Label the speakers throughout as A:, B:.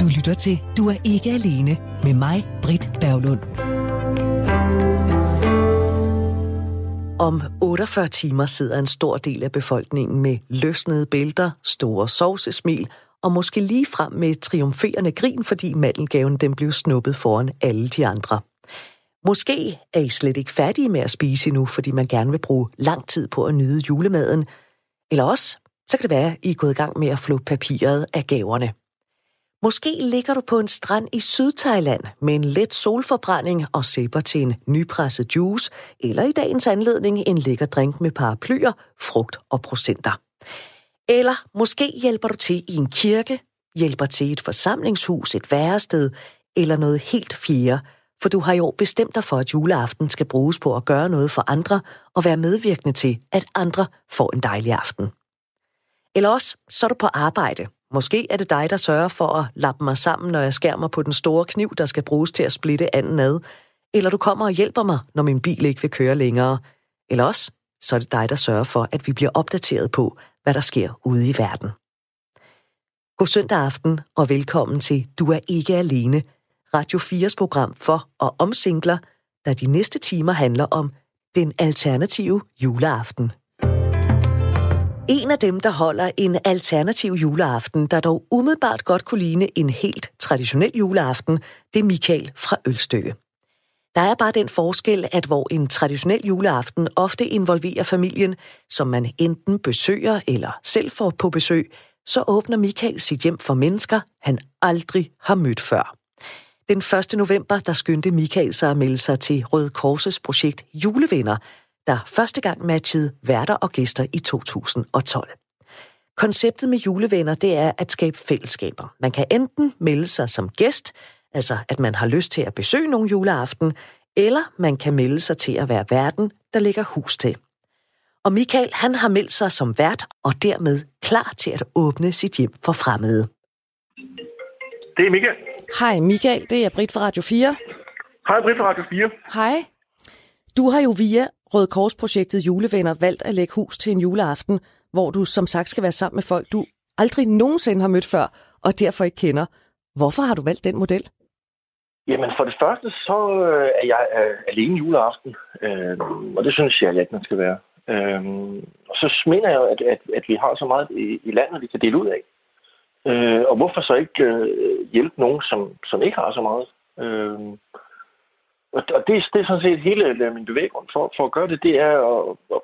A: Du lytter til Du er ikke alene med mig, Britt Berglund. Om 48 timer sidder en stor del af befolkningen med løsnede bælter, store sovsesmil og måske lige frem med triumferende grin, fordi mandelgaven den blev snuppet foran alle de andre. Måske er I slet ikke færdige med at spise nu, fordi man gerne vil bruge lang tid på at nyde julemaden. Eller også, så kan det være, at I er gået i gang med at flå papiret af gaverne. Måske ligger du på en strand i Sydthailand med en let solforbrænding og sipper til en nypresset juice, eller i dagens anledning en lækker drink med paraplyer, frugt og procenter. Eller måske hjælper du til i en kirke, hjælper til et forsamlingshus, et værested eller noget helt fjerde, for du har jo bestemt dig for, at juleaften skal bruges på at gøre noget for andre og være medvirkende til, at andre får en dejlig aften. Eller også så er du på arbejde, Måske er det dig, der sørger for at lappe mig sammen, når jeg skærmer på den store kniv, der skal bruges til at splitte anden ad. Eller du kommer og hjælper mig, når min bil ikke vil køre længere. Eller også, så er det dig, der sørger for, at vi bliver opdateret på, hvad der sker ude i verden. God søndag aften og velkommen til Du er ikke alene, Radio 4's program for og om singler, der de næste timer handler om den alternative juleaften. En af dem, der holder en alternativ juleaften, der dog umiddelbart godt kunne ligne en helt traditionel juleaften, det er Michael fra Ølstykke. Der er bare den forskel, at hvor en traditionel juleaften ofte involverer familien, som man enten besøger eller selv får på besøg, så åbner Michael sit hjem for mennesker, han aldrig har mødt før. Den 1. november, der skyndte Michael sig at melde sig til Røde Korses projekt Julevenner, der første gang matchede værter og gæster i 2012. Konceptet med julevenner, det er at skabe fællesskaber. Man kan enten melde sig som gæst, altså at man har lyst til at besøge nogle juleaften, eller man kan melde sig til at være verden, der ligger hus til. Og Michael, han har meldt sig som vært, og dermed klar til at åbne sit hjem for fremmede.
B: Det er Michael.
A: Hej Michael, det er Britt fra Radio 4.
B: Hej Britt fra Radio 4.
A: Hej. Du har jo via Røde Kors-projektet Julevenner valgt at lægge hus til en juleaften, hvor du som sagt skal være sammen med folk, du aldrig nogensinde har mødt før, og derfor ikke kender. Hvorfor har du valgt den model?
B: Jamen for det første, så øh, er jeg øh, alene juleaften, øh, og det synes jeg at man skal være. Øh, og så mener jeg, at, at, at vi har så meget i, i landet, vi kan dele ud af. Øh, og hvorfor så ikke øh, hjælpe nogen, som, som ikke har så meget? Øh, og det, det er sådan set hele min bevæggrund for, for at gøre det, det er at, at,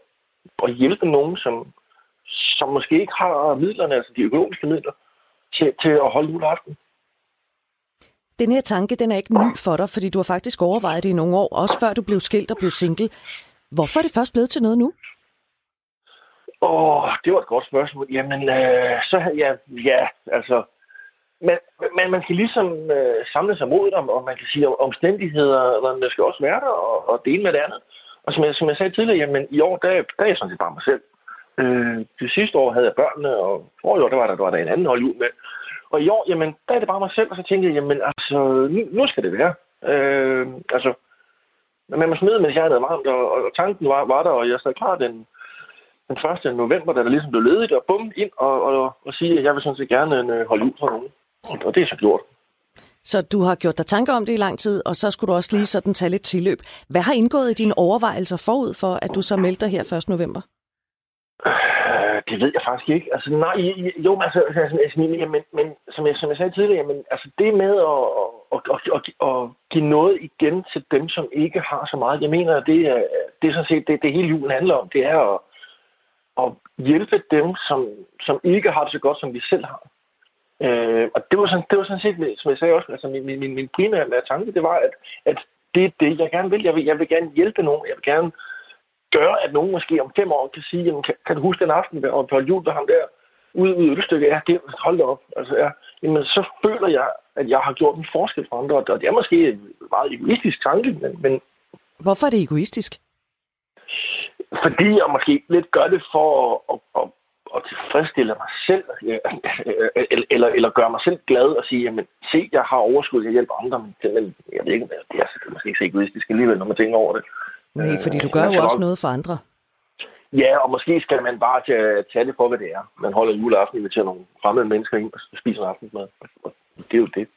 B: at hjælpe nogen, som, som måske ikke har midlerne, altså de økonomiske midler, til, til at holde juleaften.
A: Den her tanke, den er ikke ny for dig, fordi du har faktisk overvejet det i nogle år, også før du blev skilt og blev single. Hvorfor er det først blevet til noget nu?
B: Åh, det var et godt spørgsmål. Jamen, øh, så ja, ja, altså, men, men man kan ligesom øh, samle sig mod dem, og man kan sige, at omstændigheder skal også være der, og, og det ene med det andet. Og som jeg, som jeg sagde tidligere, jamen, i år, der, der er jeg sådan set bare mig selv. Øh, det sidste år havde jeg børnene, og for år, der var der, der, var der en anden hold ud med. Og i år, jamen, der er det bare mig selv, og så tænkte jeg, jamen, altså, nu, nu skal det være. Øh, altså, men man må smide, mens jeg havde varmt, og, og tanken var, var der, og jeg sad klar den, den 1. november, da der ligesom blev ledigt, og bum, ind og, og, og sige, at jeg vil sådan set gerne øh, holde ud for nogen. Og det er så gjort.
A: Så du har gjort dig tanker om det i lang tid, og så skulle du også lige sådan tage lidt tilløb. Hvad har indgået i dine overvejelser forud for, at du så meldte dig her 1. november?
B: Øh, det ved jeg faktisk ikke. Altså, nej, jo, altså, altså, altså, altså men, men som, jeg, som jeg sagde tidligere, men, altså, det med at, at, at, at, at give noget igen til dem, som ikke har så meget, jeg mener, det er, det er sådan set det, det hele julen handler om. Det er at, at hjælpe dem, som, som ikke har det så godt, som vi selv har. Øh, og det var, sådan, det var sådan set, som jeg sagde også, altså min, min, min primære tanke, det var, at, at det er det, jeg gerne vil. Jeg, vil. jeg vil gerne hjælpe nogen. Jeg vil gerne gøre, at nogen måske om fem år kan sige, jamen, kan, kan du huske den aften, og på jul, der ham der ude i Ølstykke, ja, det, hold da op. Altså, ja, jamen, så føler jeg, at jeg har gjort en forskel for andre, og det er måske en meget egoistisk tanke, men, men
A: Hvorfor er det egoistisk?
B: Fordi jeg måske lidt gør det for at, at, at at tilfredsstille mig selv, eller, eller, eller gøre mig selv glad og sige, jamen se, jeg har overskud, jeg hjælper andre, men jeg ved ikke, det er måske ikke så egoistisk alligevel, når man tænker over det.
A: Nej, fordi du gør jo også noget for andre.
B: Ja, og måske skal man bare tage, tage det for, hvad det er. Man holder juleaften, inviterer nogle fremmede mennesker ind og spiser aftensmad. Det er jo det.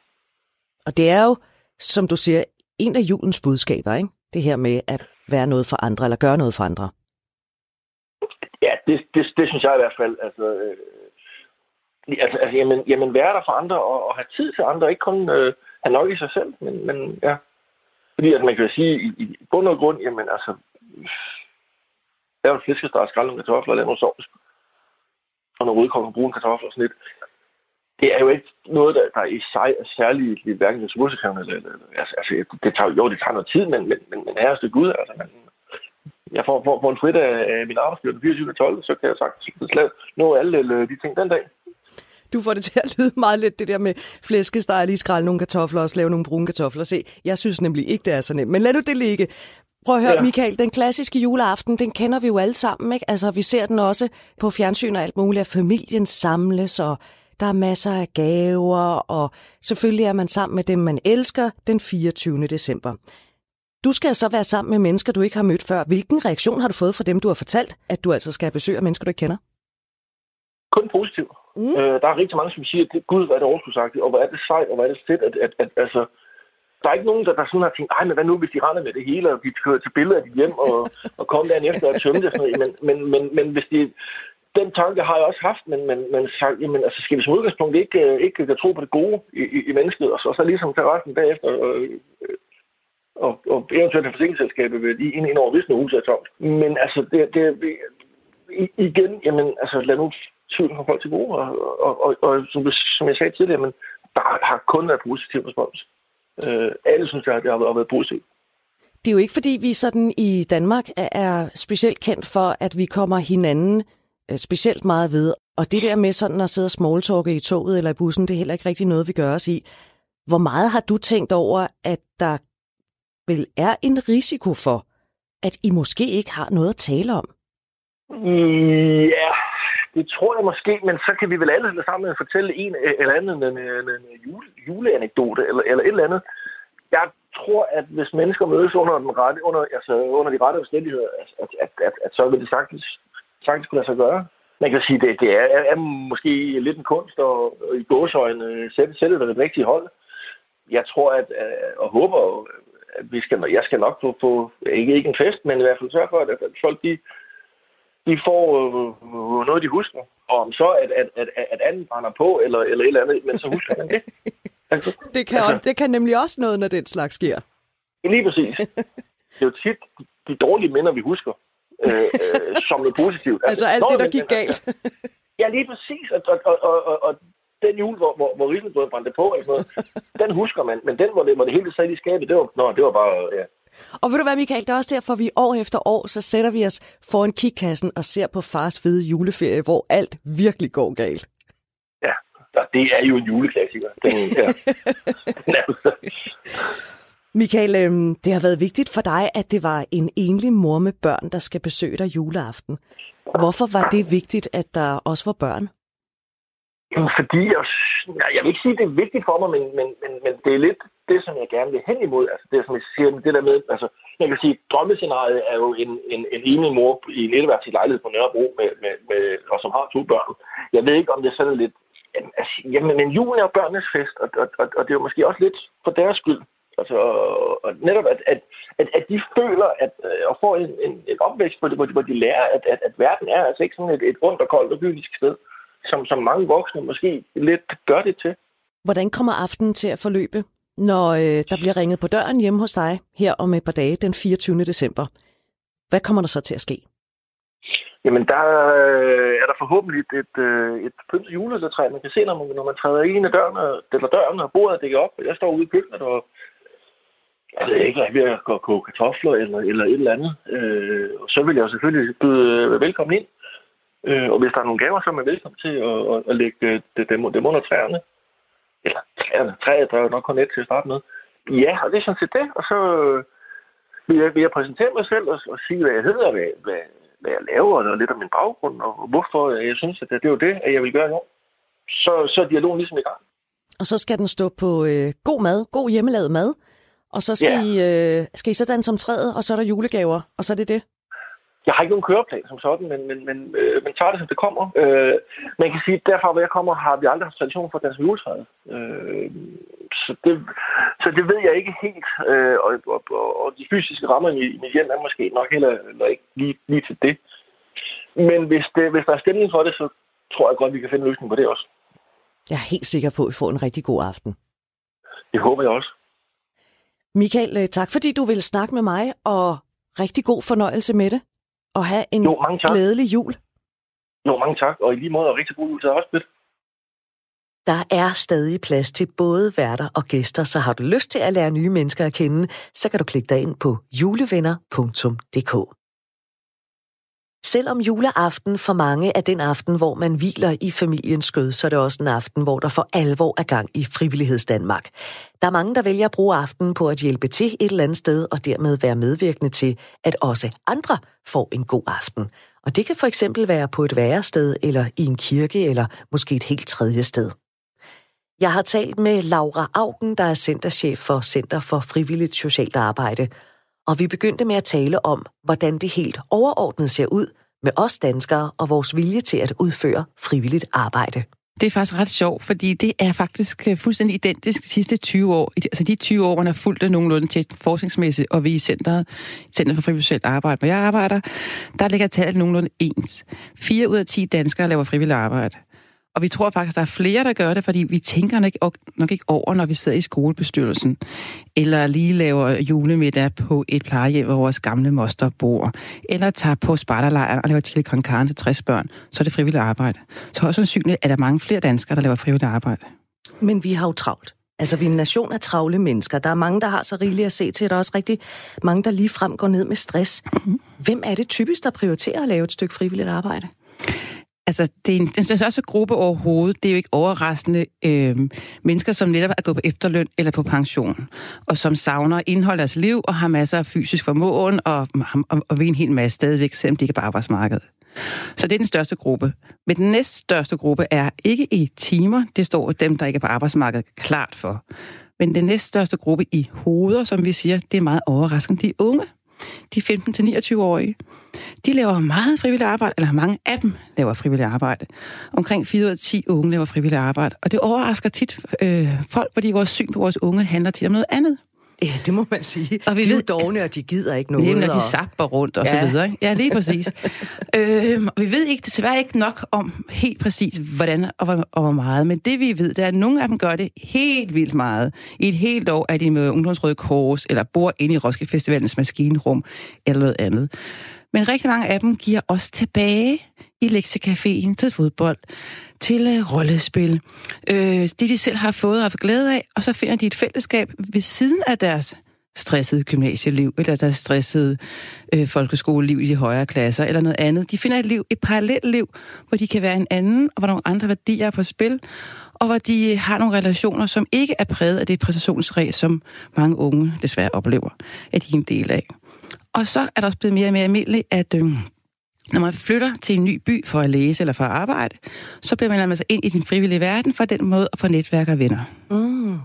A: Og det er jo, som du siger, en af julens budskaber, ikke? Det her med at være noget for andre, eller gøre noget for andre.
B: Det, det, det synes jeg i hvert fald. Altså, øh, altså, altså jamen, jamen være der for andre, og, og have tid til andre, ikke kun øh, have nok i sig selv, men, men ja. Fordi at man kan jo sige, i, i bund og grund, jamen altså, lave en flæskesteg, skrælle nogle kartofler, lav nogle sovs, og nogle rødkong og brune kartofler og sådan lidt. Det er jo ikke noget, der, der i sig er særligt hverken ressourcekrævende. Eller, eller, altså, altså, det tager, jo, det tager noget tid, men, men, men, men her er stykke Gud. Altså, man, jeg får, får, får en frit af min arbejdsgiver den 24. 12, så kan jeg sagtens nå alle de ting den dag.
A: Du får det til at lyde meget lidt, det der med flæskesteg, lige skrælle nogle kartofler og lave nogle brune kartofler. Se, jeg synes nemlig ikke, det er så nemt. Men lad nu det ligge. Prøv at høre, ja. Michael, den klassiske juleaften, den kender vi jo alle sammen, ikke? Altså, vi ser den også på fjernsyn og alt muligt, at familien samles, og der er masser af gaver, og selvfølgelig er man sammen med dem, man elsker, den 24. december. Du skal så være sammen med mennesker, du ikke har mødt før. Hvilken reaktion har du fået fra dem, du har fortalt, at du altså skal besøge mennesker, du ikke kender?
B: Kun positiv. Mm. Øh, der er rigtig mange, som siger, at gud, hvad er det overskudsagtigt, og hvor er det sejt, og hvor er det fedt, at, at, at altså, der er ikke nogen, der, der sådan har tænkt, ej, men hvad nu, hvis de render med det hele, og vi kører til billeder af dit hjem, og, og kommer der efter og tømme det, sådan noget. Men, men, men, men hvis de, den tanke har jeg også haft, men, men, men sagt, jamen, altså, skal vi som udgangspunkt ikke, øh, ikke kan tro på det gode i, i, i mennesket, og så, så ligesom tage resten bagefter, og, og, og eventuelt forsikringsselskabet vil lige ind, ind over, hvis nu huset er tomt. Men altså, det, det, igen, jamen, altså, lad nu tvivl komme folk til gode, og, og, og, og som, som jeg sagde tidligere, men der har kun været positiv respons. Øh, alle synes, at det har været, har været positivt.
A: Det er jo ikke, fordi vi sådan i Danmark er specielt kendt for, at vi kommer hinanden øh, specielt meget ved. Og det der med sådan at sidde og smalltalke i toget eller i bussen, det er heller ikke rigtig noget, vi gør os i. Hvor meget har du tænkt over, at der vel er en risiko for, at I måske ikke har noget at tale om?
B: Øh, ja, det tror jeg måske, men så kan vi vel alle sammen fortælle en øh, eller anden en, øh, en, en jule, juleanekdote eller, eller et eller andet. Jeg tror, at hvis mennesker mødes under, den rette, under, altså under de rette omstændigheder, at, at, at, at, så vil det sagtens, sagtens kunne lade sig gøre. Man kan sige, at det, det er, er, er måske lidt en kunst at, og i gåsøjne sætte, sætte det rigtige hold. Jeg tror, at, og håber, at vi skal, jeg skal nok få, få ikke, ikke en fest, men i hvert fald sørge for, at, at folk de, de får øh, noget, de husker. Og om så, at, at, at, at anden brænder på, eller, eller et eller andet, men så husker man det.
A: Altså, det, kan, altså, det kan nemlig også noget, når den slags sker.
B: Lige præcis. Det er jo tit de dårlige minder, vi husker, øh, øh, som noget positivt.
A: Altså, altså alt det, der gik galt.
B: ja, lige præcis. Og, og, og, og, og den jul, hvor, hvor, hvor risenbrød brændte på, eller noget, den husker man. Men den, hvor det, hvor det hele sad i skabet, det var, nå, det var bare... Ja.
A: Og ved du hvad, Michael, det er også derfor, vi år efter år, så sætter vi os foran kikkassen og ser på fars fede juleferie, hvor alt virkelig går galt.
B: Ja, det er jo en juleklassiker. Den, ja.
A: Michael, øhm, det har været vigtigt for dig, at det var en enlig mor med børn, der skal besøge dig juleaften. Hvorfor var det vigtigt, at der også var børn?
B: Jamen, fordi jeg, jeg vil ikke sige, at det er vigtigt for mig, men, men, men, men det er lidt det, som jeg gerne vil hen imod. Altså det, som jeg siger, det der med, altså, jeg kan sige, drømmescenariet er jo en, en, en enig mor i en etværelses lejlighed på Nørrebro, med, med, med, og som har to børn. Jeg ved ikke, om det er sådan lidt, altså, jamen, men julen er jo børnenes fest, og, og, og, og det er jo måske også lidt for deres skyld. Altså, og netop, at, at, at, at de føler, at, øh, og får en, en, en opvækst, hvor de, hvor de, hvor de lærer, at, at, at verden er altså ikke sådan et, et rundt og koldt og kynisk sted som, som mange voksne måske lidt gør det til.
A: Hvordan kommer aftenen til at forløbe, når øh, der bliver ringet på døren hjemme hos dig her om et par dage den 24. december? Hvad kommer der så til at ske?
B: Jamen, der øh, er der forhåbentlig et, et, øh, et pyntet juletræ, man kan se, når man, når man træder ind ad døren, eller døren og bordet dækker op. Jeg står ude i køkkenet, og jeg ved ikke, jeg er ved at gå koge kartofler eller, eller et eller andet. Øh, og så vil jeg selvfølgelig byde velkommen ind. Øh, og hvis der er nogle gaver, så er man velkommen til at, at, at lægge øh, det, dem, dem under træerne. Eller træerne. Træet der er jo nok kun et til at starte med. Ja, og det er sådan set det. Og så øh, vil jeg, vil jeg præsentere mig selv og, og sige, hvad jeg hedder, hvad, hvad, hvad jeg laver, og lidt om min baggrund, og hvorfor jeg synes, at det, det er jo det, at jeg vil gøre nu. Så, så er dialogen ligesom i gang.
A: Og så skal den stå på øh, god mad, god hjemmelavet mad, og så skal, ja. I, øh, skal I så danse om træet, og så er der julegaver, og så er det det?
B: Jeg har ikke nogen køreplan som sådan, men, men, men, øh, men tager det, som det kommer. Øh, man kan sige, at derfra, hvor jeg kommer, har vi aldrig haft tradition for dansk juletræet. Øh, så, det, så det ved jeg ikke helt. Øh, og, og, og, de fysiske rammer i mit hjem er måske nok heller, eller ikke lige, lige til det. Men hvis, det, hvis der er stemning for det, så tror jeg godt, vi kan finde en løsning på det også.
A: Jeg er helt sikker på, at I får en rigtig god aften.
B: Det håber jeg også.
A: Michael, øh, tak fordi du vil snakke med mig, og rigtig god fornøjelse med det. Og have en jo, mange tak. glædelig jul.
B: Jo, mange tak. Og i lige måde, og rigtig god jul til også.
A: Der er stadig plads til både værter og gæster, så har du lyst til at lære nye mennesker at kende, så kan du klikke dig ind på julevenner.dk. Selvom juleaften for mange er den aften, hvor man hviler i familiens skød, så er det også en aften, hvor der for alvor er gang i frivillighedsdanmark. Der er mange, der vælger at bruge aftenen på at hjælpe til et eller andet sted, og dermed være medvirkende til, at også andre får en god aften. Og det kan for eksempel være på et værested, eller i en kirke, eller måske et helt tredje sted. Jeg har talt med Laura Augen, der er centerchef for Center for Frivilligt Socialt Arbejde, og vi begyndte med at tale om, hvordan det helt overordnet ser ud med os danskere og vores vilje til at udføre frivilligt arbejde.
C: Det er faktisk ret sjovt, fordi det er faktisk øh, fuldstændig identisk de sidste 20 år. Altså de 20 år, man har fulgt det nogenlunde til forskningsmæssigt, og vi i Centeret, Center for Frivilligt Arbejde, hvor jeg arbejder, der ligger tallet nogenlunde ens. 4 ud af 10 danskere laver frivilligt arbejde. Og vi tror faktisk, at der er flere, der gør det, fordi vi tænker nok, nok ikke over, når vi sidder i skolebestyrelsen, eller lige laver julemiddag på et plejehjem, hvor vores gamle moster bor, eller tager på spartalejren og laver chili con carne til 60 børn, så er det frivilligt arbejde. Så også sandsynligt er der mange flere danskere, der laver frivilligt arbejde.
A: Men vi har jo travlt. Altså, vi er en nation af travle mennesker. Der er mange, der har så rigeligt at se til. Der er også rigtig mange, der lige frem går ned med stress. Mm-hmm. Hvem er det typisk, der prioriterer at lave et stykke frivilligt arbejde?
C: Altså, det er en, den største gruppe overhovedet, det er jo ikke overraskende øh, mennesker, som netop er gået på efterløn eller på pension, og som savner indhold af deres liv og har masser af fysisk formåen og, og, og vil en hel masse stadigvæk, selvom de ikke er på arbejdsmarkedet. Så det er den største gruppe. Men den næststørste gruppe er ikke i timer, det står dem, der ikke er på arbejdsmarkedet, klart for. Men den næststørste gruppe i hoveder, som vi siger, det er meget overraskende, de unge de 15-29-årige, de laver meget frivilligt arbejde, eller mange af dem laver frivilligt arbejde. Omkring 4 ud af 10 unge laver frivilligt arbejde. Og det overrasker tit øh, folk, fordi vores syn på vores unge handler tit om noget andet.
A: Ja, det må man sige. Og vi de er ved, dogne, og de gider ikke noget.
C: Nemlig, når de sapper rundt og ja. så videre. Ikke? Ja, lige præcis. øhm, og vi ved ikke, desværre ikke nok om helt præcis, hvordan og hvor, og hvor meget. Men det vi ved, det er, at nogle af dem gør det helt vildt meget. I et helt år er de med Ungdomsrøde Kors, eller bor inde i Roskilde Festivalens maskinrum, eller noget andet. Men rigtig mange af dem giver os tilbage i lektiecaféen til fodbold, til øh, rollespil. Øh, det, de selv har fået og haft glæde af, og så finder de et fællesskab ved siden af deres stressede gymnasieliv, eller deres stressede øh, folkeskoleliv i de højere klasser, eller noget andet. De finder et liv, et parallelt liv, hvor de kan være en anden, og hvor nogle andre værdier er på spil, og hvor de har nogle relationer, som ikke er præget af det præstationsræs, som mange unge desværre oplever, at de er en del af. Og så er der også blevet mere og mere almindeligt, at øh, når man flytter til en ny by for at læse eller for at arbejde, så bliver man altså ind i den frivillige verden for den måde at få netværk og venner. Mm.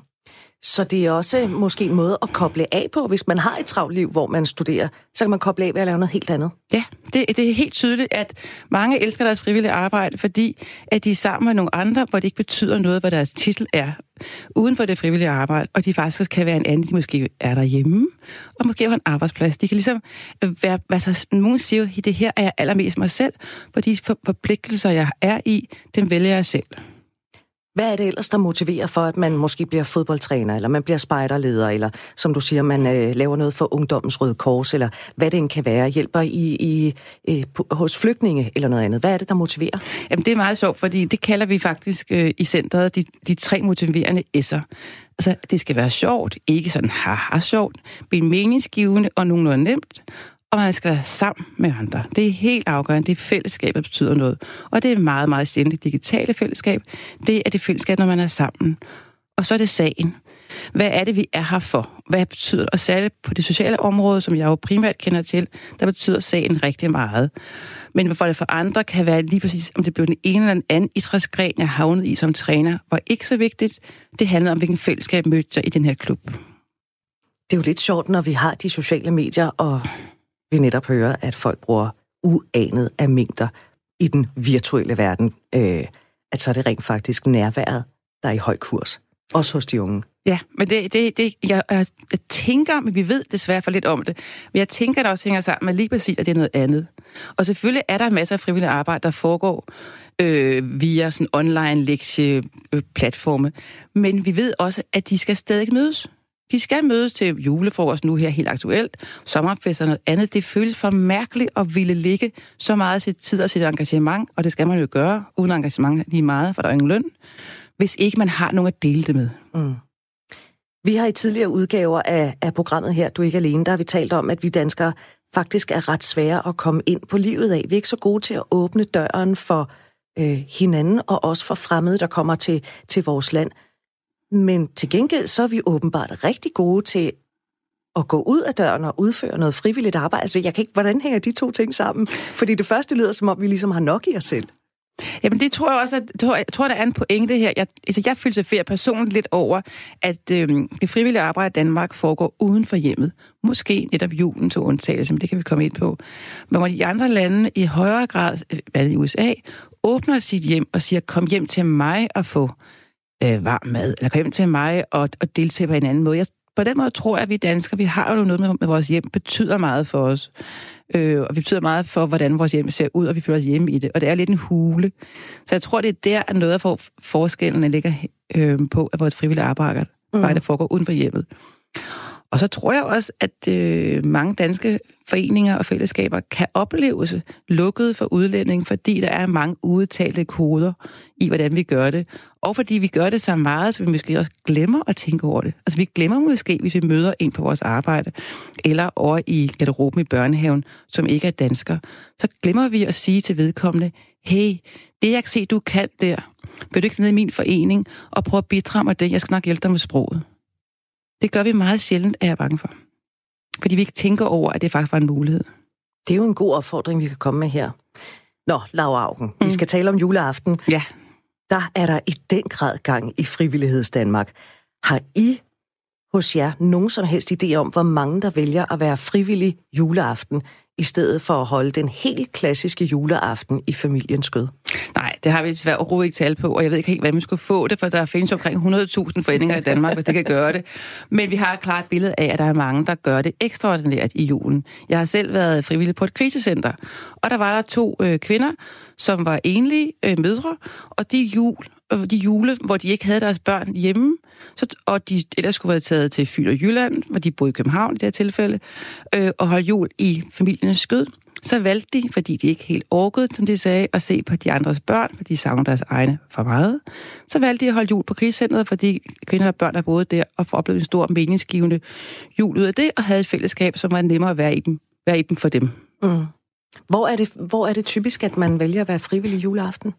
A: Så det er også måske en måde at koble af på, hvis man har et travlt liv, hvor man studerer, så kan man koble af ved at lave noget helt andet.
C: Ja, det, det er helt tydeligt, at mange elsker deres frivillige arbejde, fordi at de er sammen med nogle andre, hvor det ikke betyder noget, hvad deres titel er uden for det frivillige arbejde, og de faktisk kan være en anden, de måske er derhjemme, og måske har en arbejdsplads. De kan ligesom være, altså, nogen siger jo, det her er jeg allermest mig selv, for de forpligtelser, jeg er i, dem vælger jeg selv.
A: Hvad er det ellers, der motiverer for, at man måske bliver fodboldtræner, eller man bliver spejderleder, eller som du siger, man øh, laver noget for Ungdommens Røde Kors, eller hvad det end kan være, hjælper i, i, øh, i, hos flygtninge eller noget andet? Hvad er det, der motiverer?
C: Jamen, det er meget sjovt, fordi det kalder vi faktisk øh, i centret de, de tre motiverende S'er. Altså, det skal være sjovt, ikke sådan haha sjovt, men meningsgivende og nogenlunde nemt, og man skal være sammen med andre. Det er helt afgørende. Det er fællesskabet, der betyder noget. Og det er meget, meget sjældent det digitale fællesskab. Det er det fællesskab, når man er sammen. Og så er det sagen. Hvad er det, vi er her for? Hvad betyder det? Og særligt på det sociale område, som jeg jo primært kender til, der betyder sagen rigtig meget. Men hvorfor det for andre kan være lige præcis, om det bliver den ene eller den anden idrætsgren, jeg havnet i som træner, var ikke så vigtigt. Det handler om, hvilken fællesskab mødte jeg i den her klub.
A: Det er jo lidt sjovt, når vi har de sociale medier, og vi netop hører, at folk bruger uanet af mængder i den virtuelle verden, øh, at så er det rent faktisk nærværet, der er i høj kurs. Også hos de unge.
C: Ja, men det, det, det jeg, jeg, jeg tænker, men vi ved desværre for lidt om det, men jeg tænker, at det også hænger sammen med lige præcis, at det er noget andet. Og selvfølgelig er der masser af frivillig arbejde, der foregår øh, via sådan online lektieplatforme, men vi ved også, at de skal stadig mødes. De skal mødes til julefrokost nu her helt aktuelt, sommerfest og noget andet. Det føles for mærkeligt at ville ligge så meget sit tid og sit engagement, og det skal man jo gøre, uden engagement lige meget, for der er ingen løn, hvis ikke man har nogen at dele det med. Mm.
A: Vi har i tidligere udgaver af, af programmet her, Du er ikke alene, der har vi talt om, at vi danskere faktisk er ret svære at komme ind på livet af. Vi er ikke så gode til at åbne døren for øh, hinanden, og også for fremmede, der kommer til, til vores land. Men til gengæld så er vi åbenbart rigtig gode til at gå ud af døren og udføre noget frivilligt arbejde. Altså, jeg kan ikke, hvordan hænger de to ting sammen? Fordi det første lyder, som om vi ligesom har nok i os selv.
C: Jamen det tror jeg også, at, tror, jeg tror, der er en pointe her. Jeg, altså, jeg filosofere personligt lidt over, at øh, det frivillige arbejde i Danmark foregår uden for hjemmet. Måske netop julen til undtagelse, men det kan vi komme ind på. Men hvor de andre lande i højere grad, øh, hvad i USA, åbner sit hjem og siger, kom hjem til mig og få øh, varm mad, eller kom hjem til mig og, og deltage på en anden måde. Jeg, på den måde tror jeg, at vi danskere, vi har jo noget med, med vores hjem, betyder meget for os. Øh, og vi betyder meget for, hvordan vores hjem ser ud, og vi føler os hjemme i det. Og det er lidt en hule. Så jeg tror, det er der, at noget af for forskellen ligger øh, på, at vores frivillige arbejde, mm. der foregår uden for hjemmet. Og så tror jeg også, at øh, mange danske foreninger og fællesskaber kan opleves lukket for udlænding, fordi der er mange udtalte koder i, hvordan vi gør det. Og fordi vi gør det så meget, så vi måske også glemmer at tænke over det. Altså vi glemmer måske, hvis vi møder en på vores arbejde, eller over i garderoben i børnehaven, som ikke er dansker, så glemmer vi at sige til vedkommende, hey, det jeg kan se, du kan der, vil du ikke ned i min forening og prøve at bidrage med det? Jeg skal nok hjælpe dig med sproget. Det gør vi meget sjældent, er jeg bange for. Fordi vi ikke tænker over, at det faktisk var en mulighed.
A: Det er jo en god opfordring, vi kan komme med her. Nå, Laura Augen, mm. vi skal tale om juleaften.
C: Ja.
A: Der er der i den grad gang i frivilligheds Danmark. Har I hos jer nogen som helst idé om, hvor mange der vælger at være frivillig juleaften i stedet for at holde den helt klassiske juleaften i familiens skød?
C: Nej, det har vi desværre overhovedet ikke tal på, og jeg ved ikke helt, hvordan man skulle få det, for der findes omkring 100.000 foreninger i Danmark, hvis det kan gøre det. Men vi har et klart billede af, at der er mange, der gør det ekstraordinært i julen. Jeg har selv været frivillig på et krisecenter, og der var der to øh, kvinder, som var enlige øh, mødre, og de jul, de jule, hvor de ikke havde deres børn hjemme, så, og de ellers skulle være taget til Fyn og Jylland, hvor de boede i København i det her tilfælde, øh, og holde jul i familiens skød. Så valgte de, fordi de ikke helt orkede, som de sagde, at se på de andres børn, fordi de savner deres egne for meget. Så valgte de at holde jul på krigscentret, fordi kvinder og børn, der boede der, og få oplevet en stor meningsgivende jul ud af det, og havde et fællesskab, som var nemmere at være i dem, være i dem for dem. Mm.
A: Hvor er, det, hvor er det typisk, at man vælger at være frivillig juleaften?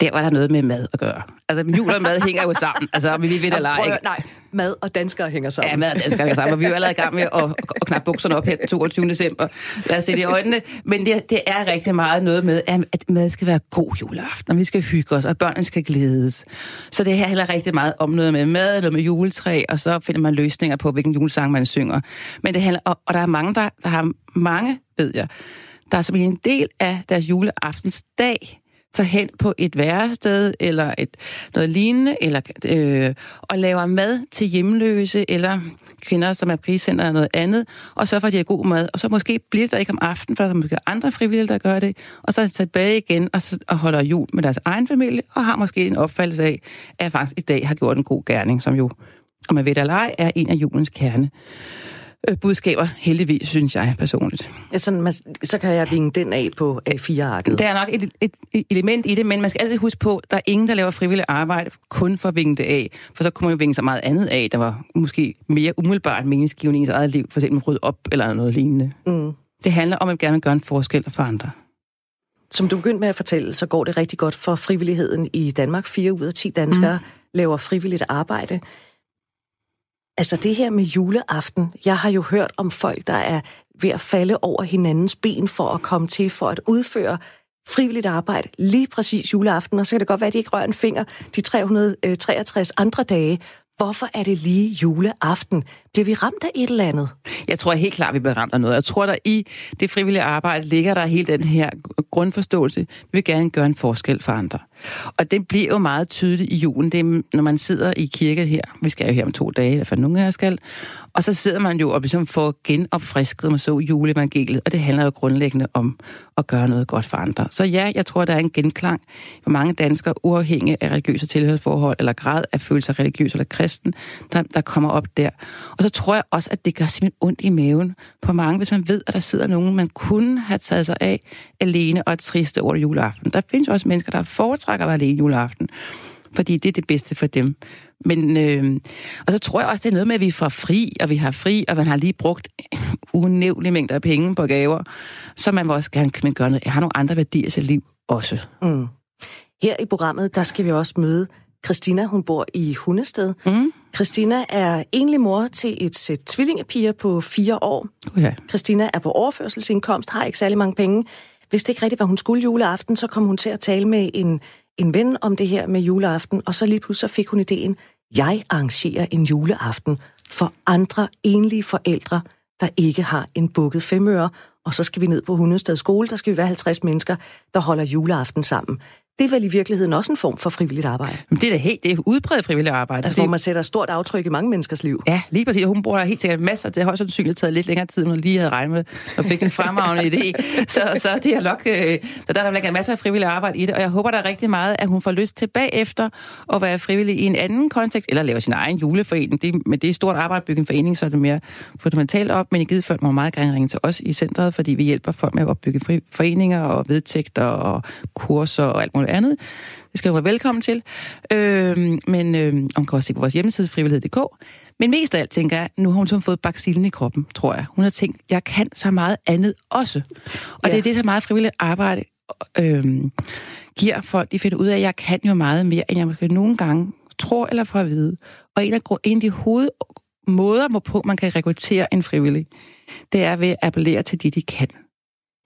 C: Der var der noget med mad at gøre. Altså, jul og mad hænger jo sammen. Altså, om vi lige ved det eller ikke.
A: Nej, mad og danskere hænger sammen.
C: Ja, mad og danskere hænger sammen. Og vi er jo allerede i gang med at, at knappe bukserne op her den 22. december. Lad os se det i øjnene. Men det, det er rigtig meget noget med, at mad skal være god juleaften, og vi skal hygge os, og børnene skal glædes. Så det her handler rigtig meget om noget med mad, noget med juletræ, og så finder man løsninger på, hvilken julesang man synger. Men det handler, og, og der er mange, der, der har mange, ved jeg, der som en del af deres juleaftensdag tager hen på et værested eller et, noget lignende, eller, øh, og laver mad til hjemløse eller kvinder, som er priscenter eller noget andet, og så får de god mad. Og så måske bliver der ikke om aftenen, for der er måske andre frivillige, der gør det, og så er de tilbage igen og, så, og holder jul med deres egen familie, og har måske en opfattelse af, at jeg faktisk i dag har gjort en god gerning, som jo, om man ved det eller ej, er en af julens kerne budskaber, heldigvis, synes jeg personligt.
A: Ja, sådan, man, så kan jeg vinge den af på A4-arket.
C: Der er nok et, et, et element i det, men man skal altid huske på, at der er ingen, der laver frivillig arbejde kun for at vinge det af. For så kunne man jo vinge så meget andet af, der var måske mere umiddelbart meningsgivende i ens eget liv, for eksempel rydde op eller noget lignende. Mm. Det handler om, at man gerne vil gøre en forskel for andre.
A: Som du begyndte med at fortælle, så går det rigtig godt for frivilligheden i Danmark. Fire ud af ti danskere mm. laver frivilligt arbejde. Altså det her med juleaften, jeg har jo hørt om folk, der er ved at falde over hinandens ben for at komme til, for at udføre frivilligt arbejde lige præcis juleaften, og så kan det godt være, at de ikke rører en finger de 363 øh, andre dage. Hvorfor er det lige juleaften? Bliver vi ramt af et eller andet?
C: Jeg tror helt klart, vi bliver ramt af noget. Jeg tror, der i det frivillige arbejde ligger der hele den her grundforståelse. Vi vil gerne gøre en forskel for andre. Og det bliver jo meget tydeligt i julen. Det er, når man sidder i kirke her. Vi skal jo her om to dage, i hvert fald nogle af jer skal. Og så sidder man jo og ligesom får genopfrisket, man så juleevangeliet. Og det handler jo grundlæggende om at gøre noget godt for andre. Så ja, jeg tror, der er en genklang for mange danskere, uafhængig af religiøse tilhørsforhold, eller grad af følelse af religiøs eller kristen, der, der kommer op der. Og så tror jeg også, at det gør simpelthen ondt i maven på mange, hvis man ved, at der sidder nogen, man kunne have taget sig af alene og er triste over juleaften. Der findes også mennesker, der har foretrækker at være alene juleaften, fordi det er det bedste for dem. Men, øh, og så tror jeg også, det er noget med, at vi får fri, og vi har fri, og man har lige brugt unævnlige mængder af penge på gaver, så man må også gerne kan gøre noget. Har nogle andre værdier i sit liv også. Mm.
A: Her i programmet, der skal vi også møde Christina. Hun bor i Hundested. Mm. Christina er enlig mor til et sæt tvillingepiger på fire år. Ja. Christina er på overførselsindkomst, har ikke særlig mange penge vidste ikke rigtigt, hvad hun skulle juleaften, så kom hun til at tale med en, en ven om det her med juleaften, og så lige pludselig fik hun ideen, jeg arrangerer en juleaften for andre enlige forældre, der ikke har en bukket femøre, og så skal vi ned på Hundested skole, der skal vi være 50 mennesker, der holder juleaften sammen det er vel i virkeligheden også en form for frivilligt arbejde.
C: Men det er da helt, det er udbredt frivilligt arbejde.
A: Altså, det... hvor man sætter stort aftryk i mange menneskers liv.
C: Ja, lige præcis. Hun bruger helt sikkert masser. Det har også sandsynligt taget lidt længere tid, end hun lige havde regnet med, og fik en fremragende idé. Så, så det er nok, øh, der, der er der masser af frivilligt arbejde i det, og jeg håber der er rigtig meget, at hun får lyst til bagefter at være frivillig i en anden kontekst, eller lave sin egen juleforening. Det, men det er stort arbejde at bygge en forening, så er det mere fundamentalt op, men i givet fald må meget gerne ringe til os i centret, fordi vi hjælper folk med at opbygge foreninger og vedtægter og kurser og alt muligt andet. Det skal du være velkommen til. Øh, men øh, hun kan også se på vores hjemmeside, frivillighed.dk. Men mest af alt tænker jeg, nu har hun fået baksillen i kroppen, tror jeg. Hun har tænkt, jeg kan så meget andet også. Og ja. det er det, så meget frivilligt arbejde øh, giver folk. De finder ud af, at jeg kan jo meget mere, end jeg måske nogle gange tror eller får at vide. Og en af, en af de hovedmåder, hvorpå man kan rekruttere en frivillig, det er ved at appellere til de, de kan.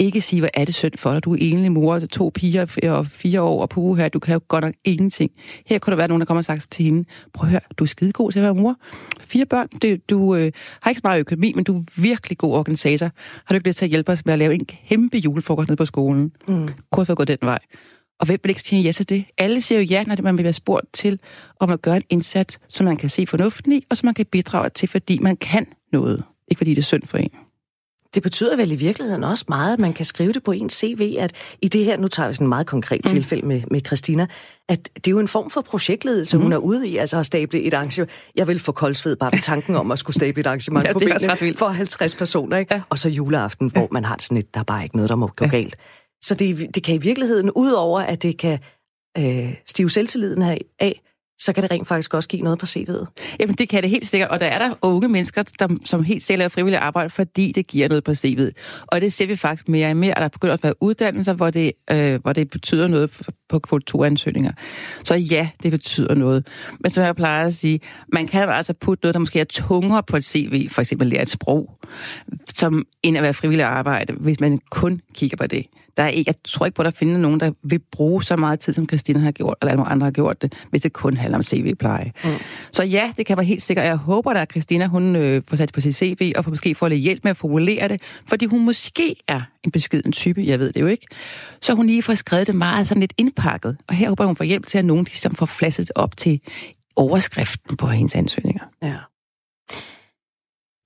C: Ikke sige, hvad er det synd for dig? Du er enlig mor til to piger og fire år, og på her, du kan jo godt nok ingenting. Her kunne der være nogen, der kommer og sagt til hende, prøv at høre, du er skide god til at være mor. Fire børn, du, du øh, har ikke så meget økonomi, men du er virkelig god organisator. Har du ikke lyst til at hjælpe os med at lave en kæmpe julefrokost nede på skolen? Mm. Kunne jeg gå den vej? Og hvem vil ikke sige ja til det? Alle siger jo ja, når man være spurgt til om at gøre en indsats, som man kan se fornuften i, og som man kan bidrage til, fordi man kan noget. Ikke fordi det er synd for en.
A: Det betyder vel i virkeligheden også meget, at man kan skrive det på en CV, at i det her, nu tager vi sådan en meget konkret mm. tilfælde med, med Christina, at det er jo en form for projektledelse, mm. hun er ude i, altså at stable et arrangement. Jeg vil få koldsved bare ved tanken om at skulle stable et arrangement ja, på benene for 50 personer, ikke? Ja. og så juleaften, hvor man har sådan et, der er bare ikke noget, der må gå ja. galt. Så det, det kan i virkeligheden, udover at det kan øh, stive selvtilliden af, så kan det rent faktisk også give noget på CV'et.
C: Jamen, det kan det helt sikkert. Og der er der unge mennesker, der, som helt selv laver frivilligt arbejde, fordi det giver noget på CV'et. Og det ser vi faktisk mere og mere. Og der begynder at være uddannelser, hvor det, øh, hvor det betyder noget på kvotoransøgninger. Så ja, det betyder noget. Men som jeg plejer at sige, man kan altså putte noget, der måske er tungere på et CV, for eksempel lære et sprog, som end at være frivillig arbejde, hvis man kun kigger på det. Der er ikke, jeg tror ikke på, at der findes nogen, der vil bruge så meget tid, som Christina har gjort, eller andre har gjort det, hvis det kun handler om CV-pleje. Mm. Så ja, det kan være helt sikkert. Jeg håber, at Christina hun, øh, får sat på sit CV, og får måske får lidt hjælp med at formulere det, fordi hun måske er en beskeden type, jeg ved det jo ikke. Så hun lige får skrevet det meget sådan lidt indpakket. Og her håber hun får hjælp til, at nogen ligesom får flasset op til overskriften på hendes ansøgninger. Ja.